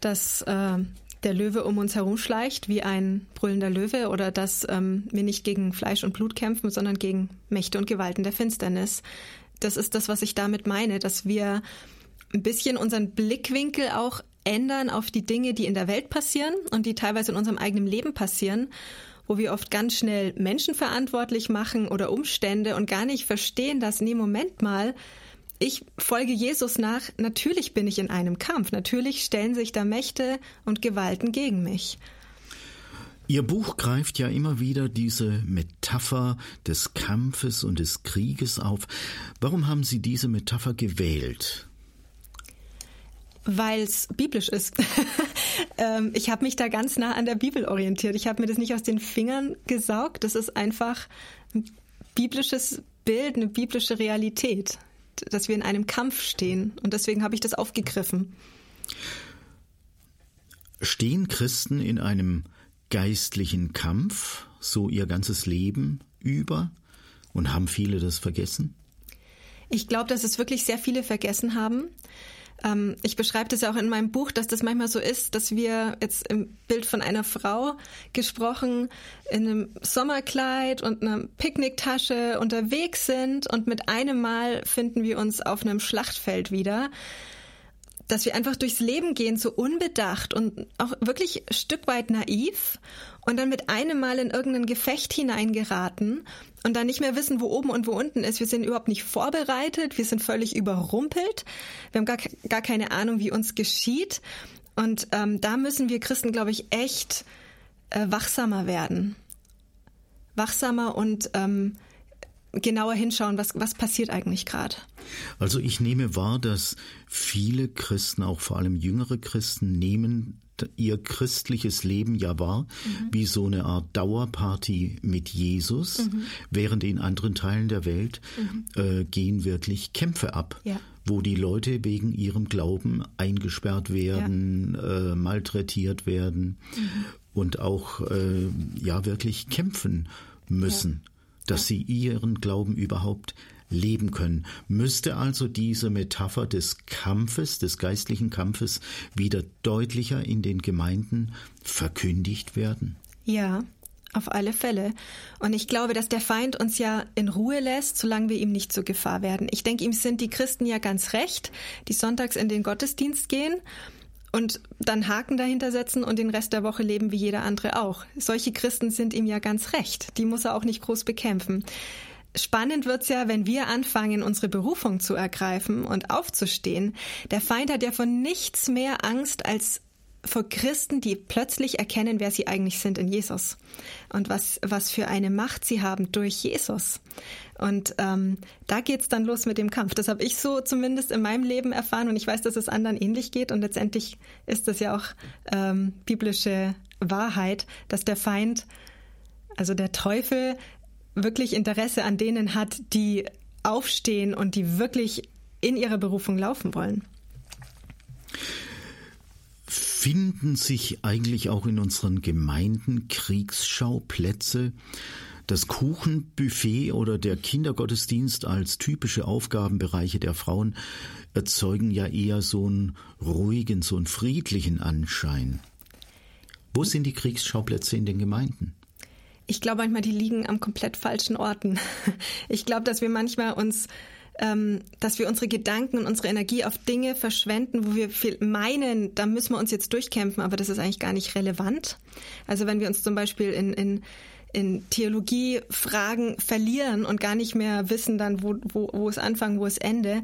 dass äh, der Löwe um uns herumschleicht wie ein brüllender Löwe oder dass ähm, wir nicht gegen Fleisch und Blut kämpfen, sondern gegen Mächte und Gewalten der Finsternis. Das ist das, was ich damit meine, dass wir ein bisschen unseren Blickwinkel auch ändern auf die Dinge, die in der Welt passieren und die teilweise in unserem eigenen Leben passieren wo wir oft ganz schnell Menschen verantwortlich machen oder Umstände und gar nicht verstehen, dass, nee, Moment mal, ich folge Jesus nach, natürlich bin ich in einem Kampf, natürlich stellen sich da Mächte und Gewalten gegen mich. Ihr Buch greift ja immer wieder diese Metapher des Kampfes und des Krieges auf. Warum haben Sie diese Metapher gewählt? Weil es biblisch ist. <laughs> ähm, ich habe mich da ganz nah an der Bibel orientiert. Ich habe mir das nicht aus den Fingern gesaugt. Das ist einfach ein biblisches Bild, eine biblische Realität, dass wir in einem Kampf stehen. Und deswegen habe ich das aufgegriffen. Stehen Christen in einem geistlichen Kampf so ihr ganzes Leben über? Und haben viele das vergessen? Ich glaube, dass es wirklich sehr viele vergessen haben. Ähm, ich beschreibe das ja auch in meinem Buch, dass das manchmal so ist, dass wir jetzt im Bild von einer Frau gesprochen in einem Sommerkleid und einer Picknicktasche unterwegs sind und mit einem Mal finden wir uns auf einem Schlachtfeld wieder dass wir einfach durchs Leben gehen, so unbedacht und auch wirklich Stück weit naiv und dann mit einem Mal in irgendein Gefecht hineingeraten und dann nicht mehr wissen, wo oben und wo unten ist. Wir sind überhaupt nicht vorbereitet, wir sind völlig überrumpelt, wir haben gar, gar keine Ahnung, wie uns geschieht. Und ähm, da müssen wir Christen, glaube ich, echt äh, wachsamer werden. Wachsamer und ähm, genauer hinschauen, was, was passiert eigentlich gerade. Also ich nehme wahr, dass viele Christen, auch vor allem jüngere Christen, nehmen ihr christliches Leben ja wahr mhm. wie so eine Art Dauerparty mit Jesus, mhm. während in anderen Teilen der Welt mhm. äh, gehen wirklich Kämpfe ab. Ja wo die Leute wegen ihrem Glauben eingesperrt werden, ja. äh, malträtiert werden mhm. und auch äh, ja wirklich kämpfen müssen. Ja dass sie ihren Glauben überhaupt leben können. Müsste also diese Metapher des Kampfes, des geistlichen Kampfes, wieder deutlicher in den Gemeinden verkündigt werden? Ja, auf alle Fälle. Und ich glaube, dass der Feind uns ja in Ruhe lässt, solange wir ihm nicht zur Gefahr werden. Ich denke, ihm sind die Christen ja ganz recht, die sonntags in den Gottesdienst gehen und dann Haken dahinter setzen und den Rest der Woche leben wie jeder andere auch. Solche Christen sind ihm ja ganz recht. Die muss er auch nicht groß bekämpfen. Spannend wird's ja, wenn wir anfangen, unsere Berufung zu ergreifen und aufzustehen. Der Feind hat ja von nichts mehr Angst als vor Christen, die plötzlich erkennen, wer sie eigentlich sind in Jesus und was, was für eine Macht sie haben durch Jesus. Und ähm, da geht's dann los mit dem Kampf. Das habe ich so zumindest in meinem Leben erfahren und ich weiß, dass es anderen ähnlich geht. Und letztendlich ist das ja auch ähm, biblische Wahrheit, dass der Feind, also der Teufel, wirklich Interesse an denen hat, die aufstehen und die wirklich in ihrer Berufung laufen wollen finden sich eigentlich auch in unseren Gemeinden Kriegsschauplätze, Das Kuchenbuffet oder der Kindergottesdienst als typische Aufgabenbereiche der Frauen erzeugen ja eher so einen ruhigen, so einen friedlichen Anschein. Wo sind die Kriegsschauplätze in den Gemeinden? Ich glaube manchmal, die liegen am komplett falschen Orten. <laughs> Ich glaube, dass wir manchmal uns ähm, dass wir unsere Gedanken und unsere Energie auf Dinge verschwenden, wo wir meinen, da müssen wir uns jetzt durchkämpfen, aber das ist eigentlich gar nicht relevant. Also wenn wir uns zum Beispiel in, in in Theologiefragen verlieren und gar nicht mehr wissen dann, wo, wo, wo es Anfang, wo es Ende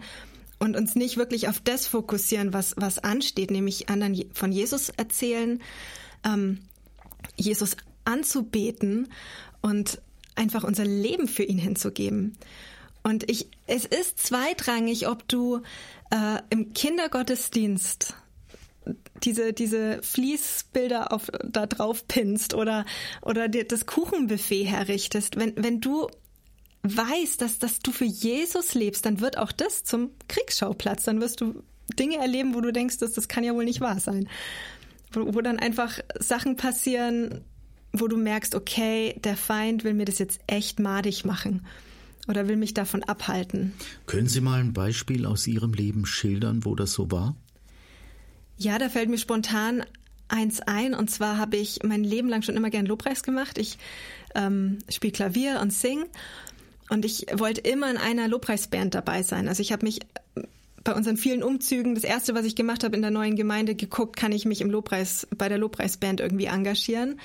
und uns nicht wirklich auf das fokussieren, was, was ansteht, nämlich anderen von Jesus erzählen, ähm, Jesus anzubeten und einfach unser Leben für ihn hinzugeben. Und ich, es ist zweitrangig, ob du äh, im Kindergottesdienst diese, diese Fließbilder auf, da drauf pinnst oder, oder dir das Kuchenbuffet herrichtest. Wenn, wenn du weißt, dass, dass du für Jesus lebst, dann wird auch das zum Kriegsschauplatz. Dann wirst du Dinge erleben, wo du denkst, dass das kann ja wohl nicht wahr sein. Wo, wo dann einfach Sachen passieren, wo du merkst, okay, der Feind will mir das jetzt echt madig machen oder will mich davon abhalten. Können Sie mal ein Beispiel aus Ihrem Leben schildern, wo das so war? Ja, da fällt mir spontan eins ein. Und zwar habe ich mein Leben lang schon immer gern Lobpreis gemacht. Ich ähm, spiele Klavier und sing. Und ich wollte immer in einer Lobpreisband dabei sein. Also ich habe mich bei unseren vielen Umzügen, das erste, was ich gemacht habe in der neuen Gemeinde, geguckt, kann ich mich im Lobpreis, bei der Lobpreisband irgendwie engagieren.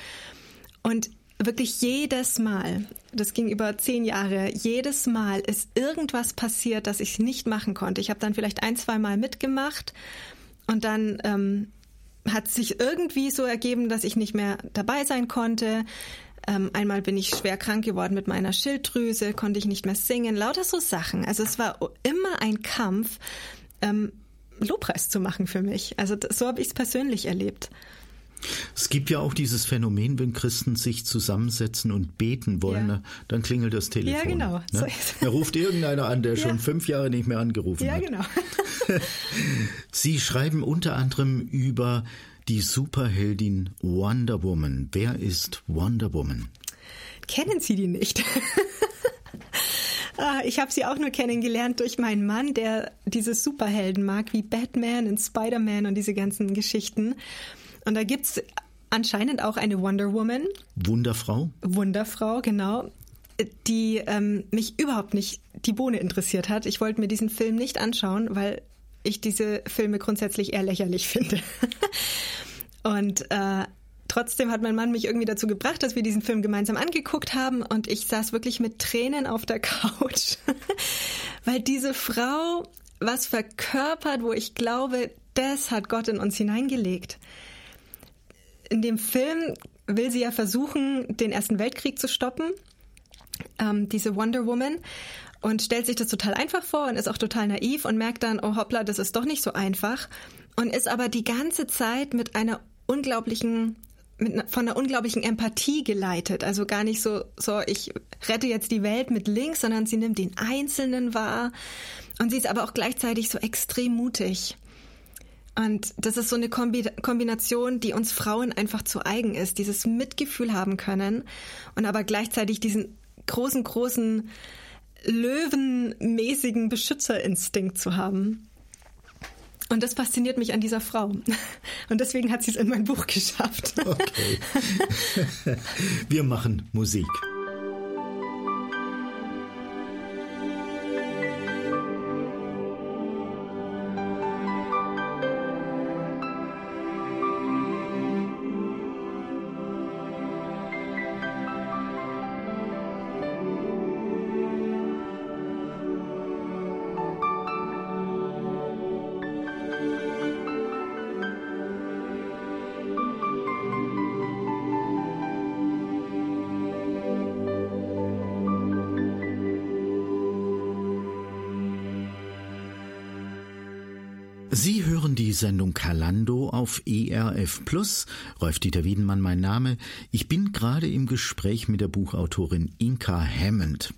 Und wirklich jedes Mal, das ging über zehn Jahre, jedes Mal ist irgendwas passiert, das ich nicht machen konnte. Ich habe dann vielleicht ein, zwei Mal mitgemacht und dann ähm, hat sich irgendwie so ergeben, dass ich nicht mehr dabei sein konnte. Ähm, einmal bin ich schwer krank geworden mit meiner Schilddrüse, konnte ich nicht mehr singen, lauter so Sachen. Also es war immer ein Kampf, ähm, Lobpreis zu machen für mich. Also so habe ich es persönlich erlebt. Es gibt ja auch dieses Phänomen, wenn Christen sich zusammensetzen und beten wollen, ja. dann klingelt das Telefon. Ja, genau. Ne? Da ruft irgendeiner an, der ja. schon fünf Jahre nicht mehr angerufen ja, hat. Ja, genau. <laughs> Sie schreiben unter anderem über die Superheldin Wonder Woman. Wer ist Wonder Woman? Kennen Sie die nicht? <laughs> Ah, ich habe sie auch nur kennengelernt durch meinen Mann, der diese Superhelden mag, wie Batman und Spider-Man und diese ganzen Geschichten. Und da gibt es anscheinend auch eine Wonder Woman. Wunderfrau? Wunderfrau, genau. Die ähm, mich überhaupt nicht die Bohne interessiert hat. Ich wollte mir diesen Film nicht anschauen, weil ich diese Filme grundsätzlich eher lächerlich finde. <laughs> und äh, trotzdem hat mein Mann mich irgendwie dazu gebracht, dass wir diesen Film gemeinsam angeguckt haben und ich saß wirklich mit Tränen auf der <laughs> Couch, weil diese Frau was verkörpert, wo ich glaube, das hat Gott in uns hineingelegt in dem Film will sie ja versuchen, den Ersten Weltkrieg zu stoppen, ähm, diese Wonder Woman, und stellt sich das total einfach vor und ist auch total naiv und merkt dann, oh hoppla, das ist doch nicht so einfach und ist aber die ganze Zeit mit einer unglaublichen mit, von einer unglaublichen Empathie geleitet. Also gar nicht so, so, ich rette jetzt die Welt mit links, sondern sie nimmt den Einzelnen wahr. Und sie ist aber auch gleichzeitig so extrem mutig. Und das ist so eine Kombination, die uns Frauen einfach zu eigen ist, dieses Mitgefühl haben können und aber gleichzeitig diesen großen, großen löwenmäßigen Beschützerinstinkt zu haben. Und das fasziniert mich an dieser Frau. <laughs> Und deswegen hat sie es in mein Buch geschafft. Okay. <laughs> Wir machen Musik. Sendung Kalando auf ERF Plus. Rolf-Dieter Wiedenmann mein Name. Ich bin gerade im Gespräch mit der Buchautorin Inka Hammond.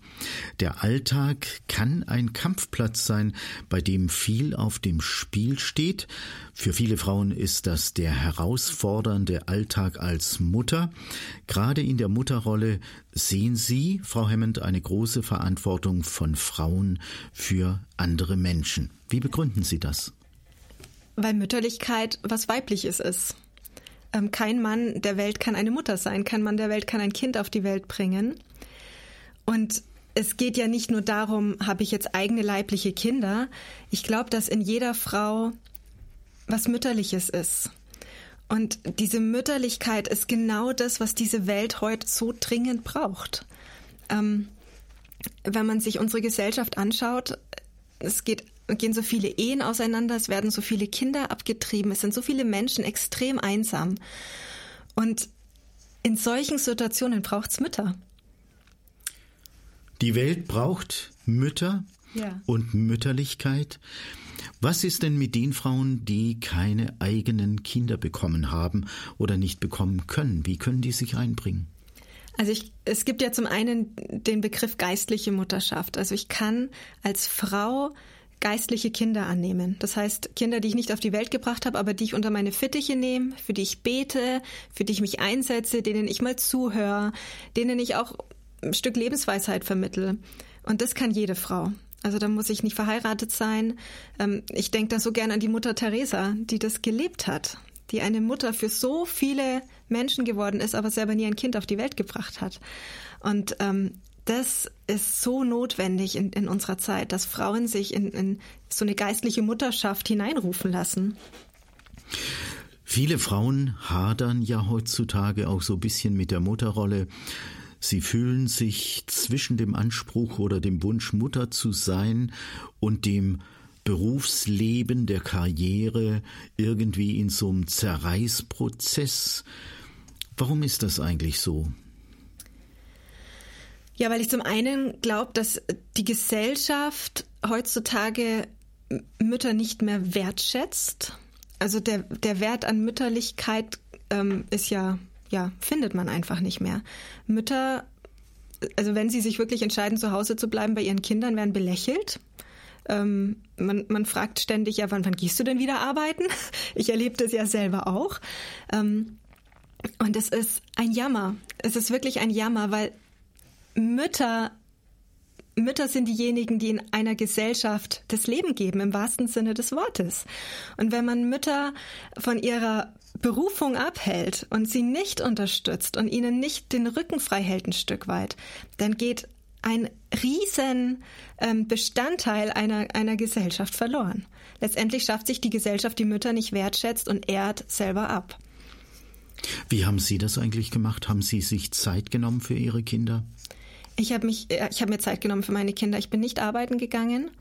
Der Alltag kann ein Kampfplatz sein, bei dem viel auf dem Spiel steht. Für viele Frauen ist das der herausfordernde Alltag als Mutter. Gerade in der Mutterrolle sehen Sie, Frau Hammond, eine große Verantwortung von Frauen für andere Menschen. Wie begründen Sie das? Weil Mütterlichkeit was Weibliches ist. Ähm, kein Mann der Welt kann eine Mutter sein, kein Mann der Welt kann ein Kind auf die Welt bringen. Und es geht ja nicht nur darum, habe ich jetzt eigene leibliche Kinder. Ich glaube, dass in jeder Frau was Mütterliches ist. Und diese Mütterlichkeit ist genau das, was diese Welt heute so dringend braucht. Ähm, wenn man sich unsere Gesellschaft anschaut, es geht gehen so viele Ehen auseinander, es werden so viele Kinder abgetrieben, es sind so viele Menschen extrem einsam. Und in solchen Situationen braucht es Mütter. Die Welt braucht Mütter ja. und Mütterlichkeit. Was ist denn mit den Frauen, die keine eigenen Kinder bekommen haben oder nicht bekommen können? Wie können die sich einbringen? Also ich, es gibt ja zum einen den Begriff geistliche Mutterschaft. Also ich kann als Frau geistliche Kinder annehmen. Das heißt, Kinder, die ich nicht auf die Welt gebracht habe, aber die ich unter meine Fittiche nehme, für die ich bete, für die ich mich einsetze, denen ich mal zuhöre, denen ich auch ein Stück Lebensweisheit vermittle. Und das kann jede Frau. Also da muss ich nicht verheiratet sein. Ähm, ich denke da so gern an die Mutter Teresa, die das gelebt hat, die eine Mutter für so viele Menschen geworden ist, aber selber nie ein Kind auf die Welt gebracht hat. Und ähm, das ist so notwendig in, in unserer Zeit, dass Frauen sich in, in so eine geistliche Mutterschaft hineinrufen lassen. Viele Frauen hadern ja heutzutage auch so ein bisschen mit der Mutterrolle. Sie fühlen sich zwischen dem Anspruch oder dem Wunsch, Mutter zu sein und dem Berufsleben, der Karriere irgendwie in so einem Zerreißprozess. Warum ist das eigentlich so? Ja, weil ich zum einen glaube, dass die Gesellschaft heutzutage Mütter nicht mehr wertschätzt. Also der, der Wert an Mütterlichkeit ähm, ist ja, ja, findet man einfach nicht mehr. Mütter, also wenn sie sich wirklich entscheiden, zu Hause zu bleiben bei ihren Kindern, werden belächelt. Ähm, man, man fragt ständig, ja, wann, wann gehst du denn wieder arbeiten? <laughs> Ich erlebe das ja selber auch. Ähm, und es ist ein Jammer. Es ist wirklich ein Jammer, weil Mütter Mütter sind diejenigen, die in einer Gesellschaft das Leben geben, im wahrsten Sinne des Wortes. Und wenn man Mütter von ihrer Berufung abhält und sie nicht unterstützt und ihnen nicht den Rücken frei hält ein Stück weit, dann geht ein riesen ähm, Bestandteil einer, einer Gesellschaft verloren. Letztendlich schafft sich die Gesellschaft, die Mütter nicht wertschätzt und ehrt selber ab. Wie haben Sie das eigentlich gemacht? Haben Sie sich Zeit genommen für Ihre Kinder? Ich habe mich, äh, ich habe mir Zeit genommen für meine Kinder. Ich bin nicht arbeiten gegangen.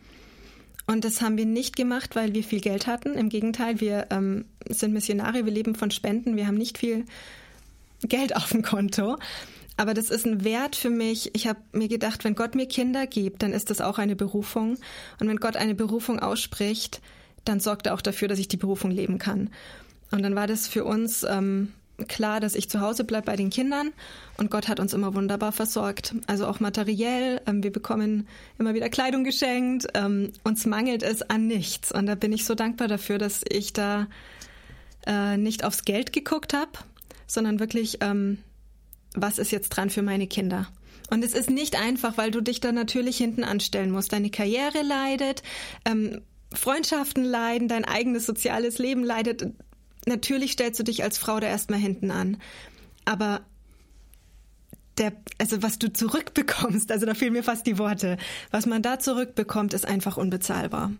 Und das haben wir nicht gemacht, weil wir viel Geld hatten. Im Gegenteil, wir ähm, sind Missionare, wir leben von Spenden, wir haben nicht viel Geld <laughs> auf dem Konto. Aber das ist ein Wert für mich. Ich habe mir gedacht, wenn Gott mir Kinder gibt, dann ist das auch eine Berufung. Und wenn Gott eine Berufung ausspricht, dann sorgt er auch dafür, dass ich die Berufung leben kann. Und dann war das für uns ähm, klar, dass ich zu Hause bleibe bei den Kindern und Gott hat uns immer wunderbar versorgt. Also auch materiell. Ähm, wir bekommen immer wieder Kleidung geschenkt. Ähm, uns mangelt es an nichts. Und da bin ich so dankbar dafür, dass ich da äh, nicht aufs Geld geguckt habe, sondern wirklich, ähm, was ist jetzt dran für meine Kinder? Und es ist nicht einfach, weil du dich da natürlich hinten anstellen musst. Deine Karriere leidet, Freundschaften leiden, dein eigenes soziales Leben leidet natürlich stellst du dich als Frau da erstmal hinten an. Aber der, also was du zurückbekommst, also da fehlen mir fast die Worte, was man da zurückbekommt, ist einfach unbezahlbar.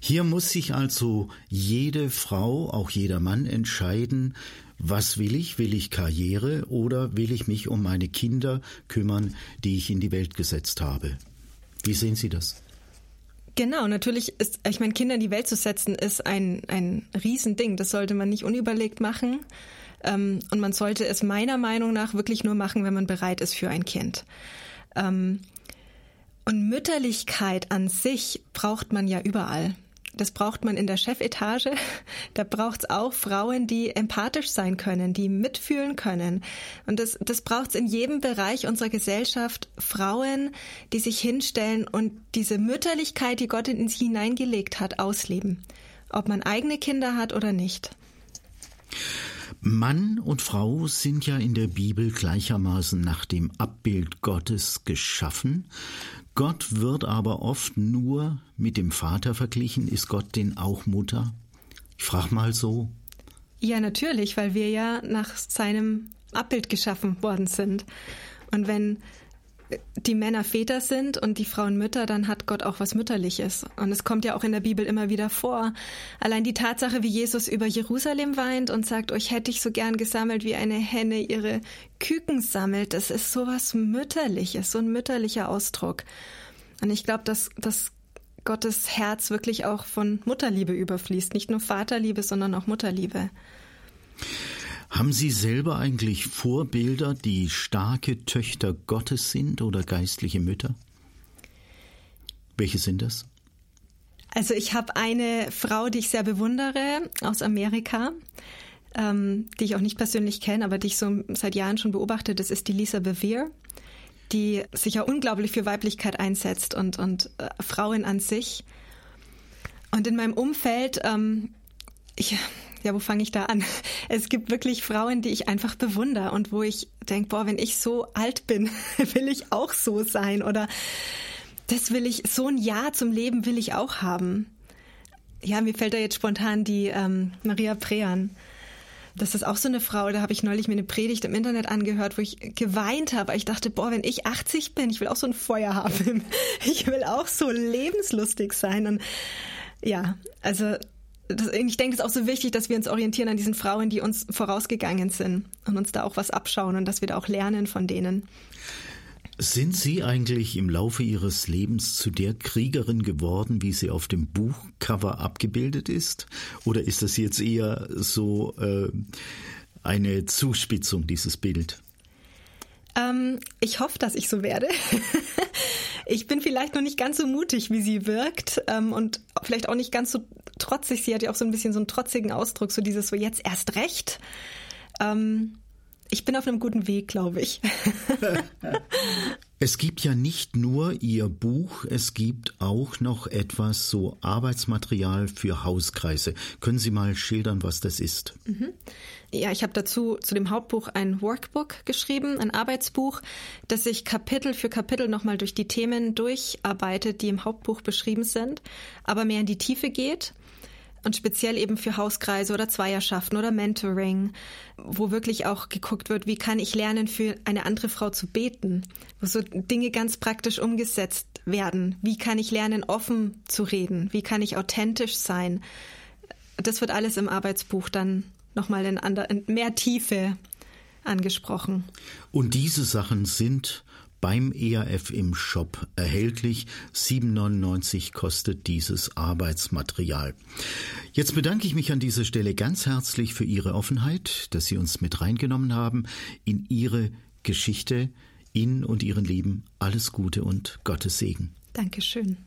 Hier muss sich also jede Frau, auch jeder Mann entscheiden, was will ich? Will ich Karriere oder will ich mich um meine Kinder kümmern, die ich in die Welt gesetzt habe? Wie sehen Sie das? Genau, natürlich ist, ich meine, Kinder in die Welt zu setzen, ist ein, ein Riesending. Das sollte man nicht unüberlegt machen. Ähm, und man sollte es meiner Meinung nach wirklich nur machen, wenn man bereit ist für ein Kind. Ähm, und Mütterlichkeit an sich braucht man ja überall. Das braucht man in der Chefetage. <laughs> Da braucht es auch Frauen, die empathisch sein können, die mitfühlen können. Und das, das braucht es in jedem Bereich unserer Gesellschaft. Frauen, die sich hinstellen und diese Mütterlichkeit, die Gott in sie hineingelegt hat, ausleben. Ob man eigene Kinder hat oder nicht. Mann und Frau sind ja in der Bibel gleichermaßen nach dem Abbild Gottes geschaffen. Gott wird aber oft nur mit dem Vater verglichen. Ist Gott denn auch Mutter? Ich frage mal so. Ja, natürlich, weil wir ja nach seinem Abbild geschaffen worden sind. Und wenn die Männer Väter sind und die Frauen Mütter, dann hat Gott auch was Mütterliches. Und es kommt ja auch in der Bibel immer wieder vor. Allein die Tatsache, wie Jesus über Jerusalem weint und sagt, euch hätte ich so gern gesammelt, wie eine Henne ihre Küken sammelt, das ist sowas Mütterliches, so ein mütterlicher Ausdruck. Und ich glaube, dass, dass Gottes Herz wirklich auch von Mutterliebe überfließt. Nicht nur Vaterliebe, sondern auch Mutterliebe. Haben Sie selber eigentlich Vorbilder, die starke Töchter Gottes sind oder geistliche Mütter? Welche sind das? Also ich habe eine Frau, die ich sehr bewundere aus Amerika, ähm, die ich auch nicht persönlich kenne, aber die ich so seit Jahren schon beobachte. Das ist die Lisa Bevere, die sich ja unglaublich für Weiblichkeit einsetzt und, und äh, Frauen an sich. Und in meinem Umfeld, ähm, ich ja, wo fange ich da an? <laughs> Es gibt wirklich Frauen, die ich einfach bewundere und wo ich denke, boah, wenn ich so alt bin, <laughs> will ich auch so sein oder das will ich, so ein Ja zum Leben will ich auch haben. Ja, mir fällt da jetzt spontan die ähm, Maria Prean. Das ist auch so eine Frau, da habe ich neulich mir eine Predigt im Internet angehört, wo ich geweint habe. Ich dachte, boah, wenn ich 80 bin, ich will auch so ein Feuer haben. <laughs> Ich will auch so lebenslustig sein. Und ja, also das, ich denke, es ist auch so wichtig, dass wir uns orientieren an diesen Frauen, die uns vorausgegangen sind und uns da auch was abschauen und dass wir da auch lernen von denen. Sind Sie eigentlich im Laufe Ihres Lebens zu der Kriegerin geworden, wie sie auf dem Buchcover abgebildet ist? Oder ist das jetzt eher so äh, eine Zuspitzung, dieses Bild? Ähm, ich hoffe, dass ich so werde. <laughs> ich bin vielleicht noch nicht ganz so mutig, wie sie wirkt ähm, und vielleicht auch nicht ganz so trotzig. Sie hat ja auch so ein bisschen so einen trotzigen Ausdruck, so dieses so jetzt erst recht. Ähm, ich bin auf einem guten Weg, glaube ich. es gibt ja nicht nur Ihr Buch, es gibt auch noch etwas so Arbeitsmaterial für Hauskreise. Können Sie mal schildern, was das ist? Mhm. Ja, ich habe dazu zu dem Hauptbuch ein Workbook geschrieben, ein Arbeitsbuch, das sich Kapitel für Kapitel nochmal durch die Themen durcharbeitet, die im Hauptbuch beschrieben sind, aber mehr in die Tiefe geht und speziell eben für Hauskreise oder Zweierschaften oder Mentoring, wo wirklich auch geguckt wird, wie kann ich lernen, für eine andere Frau zu beten, wo so Dinge ganz praktisch umgesetzt werden. Wie kann ich lernen, offen zu reden? Wie kann ich authentisch sein? Das wird alles im Arbeitsbuch dann nochmal in, in mehr Tiefe angesprochen. Und diese Sachen sind beim ERF im Shop erhältlich. 7,99 kostet dieses Arbeitsmaterial. Jetzt bedanke ich mich an dieser Stelle ganz herzlich für Ihre Offenheit, dass Sie uns mit reingenommen haben in Ihre Geschichte, Ihnen und Ihren Leben. Alles Gute und Gottes Segen. Dankeschön.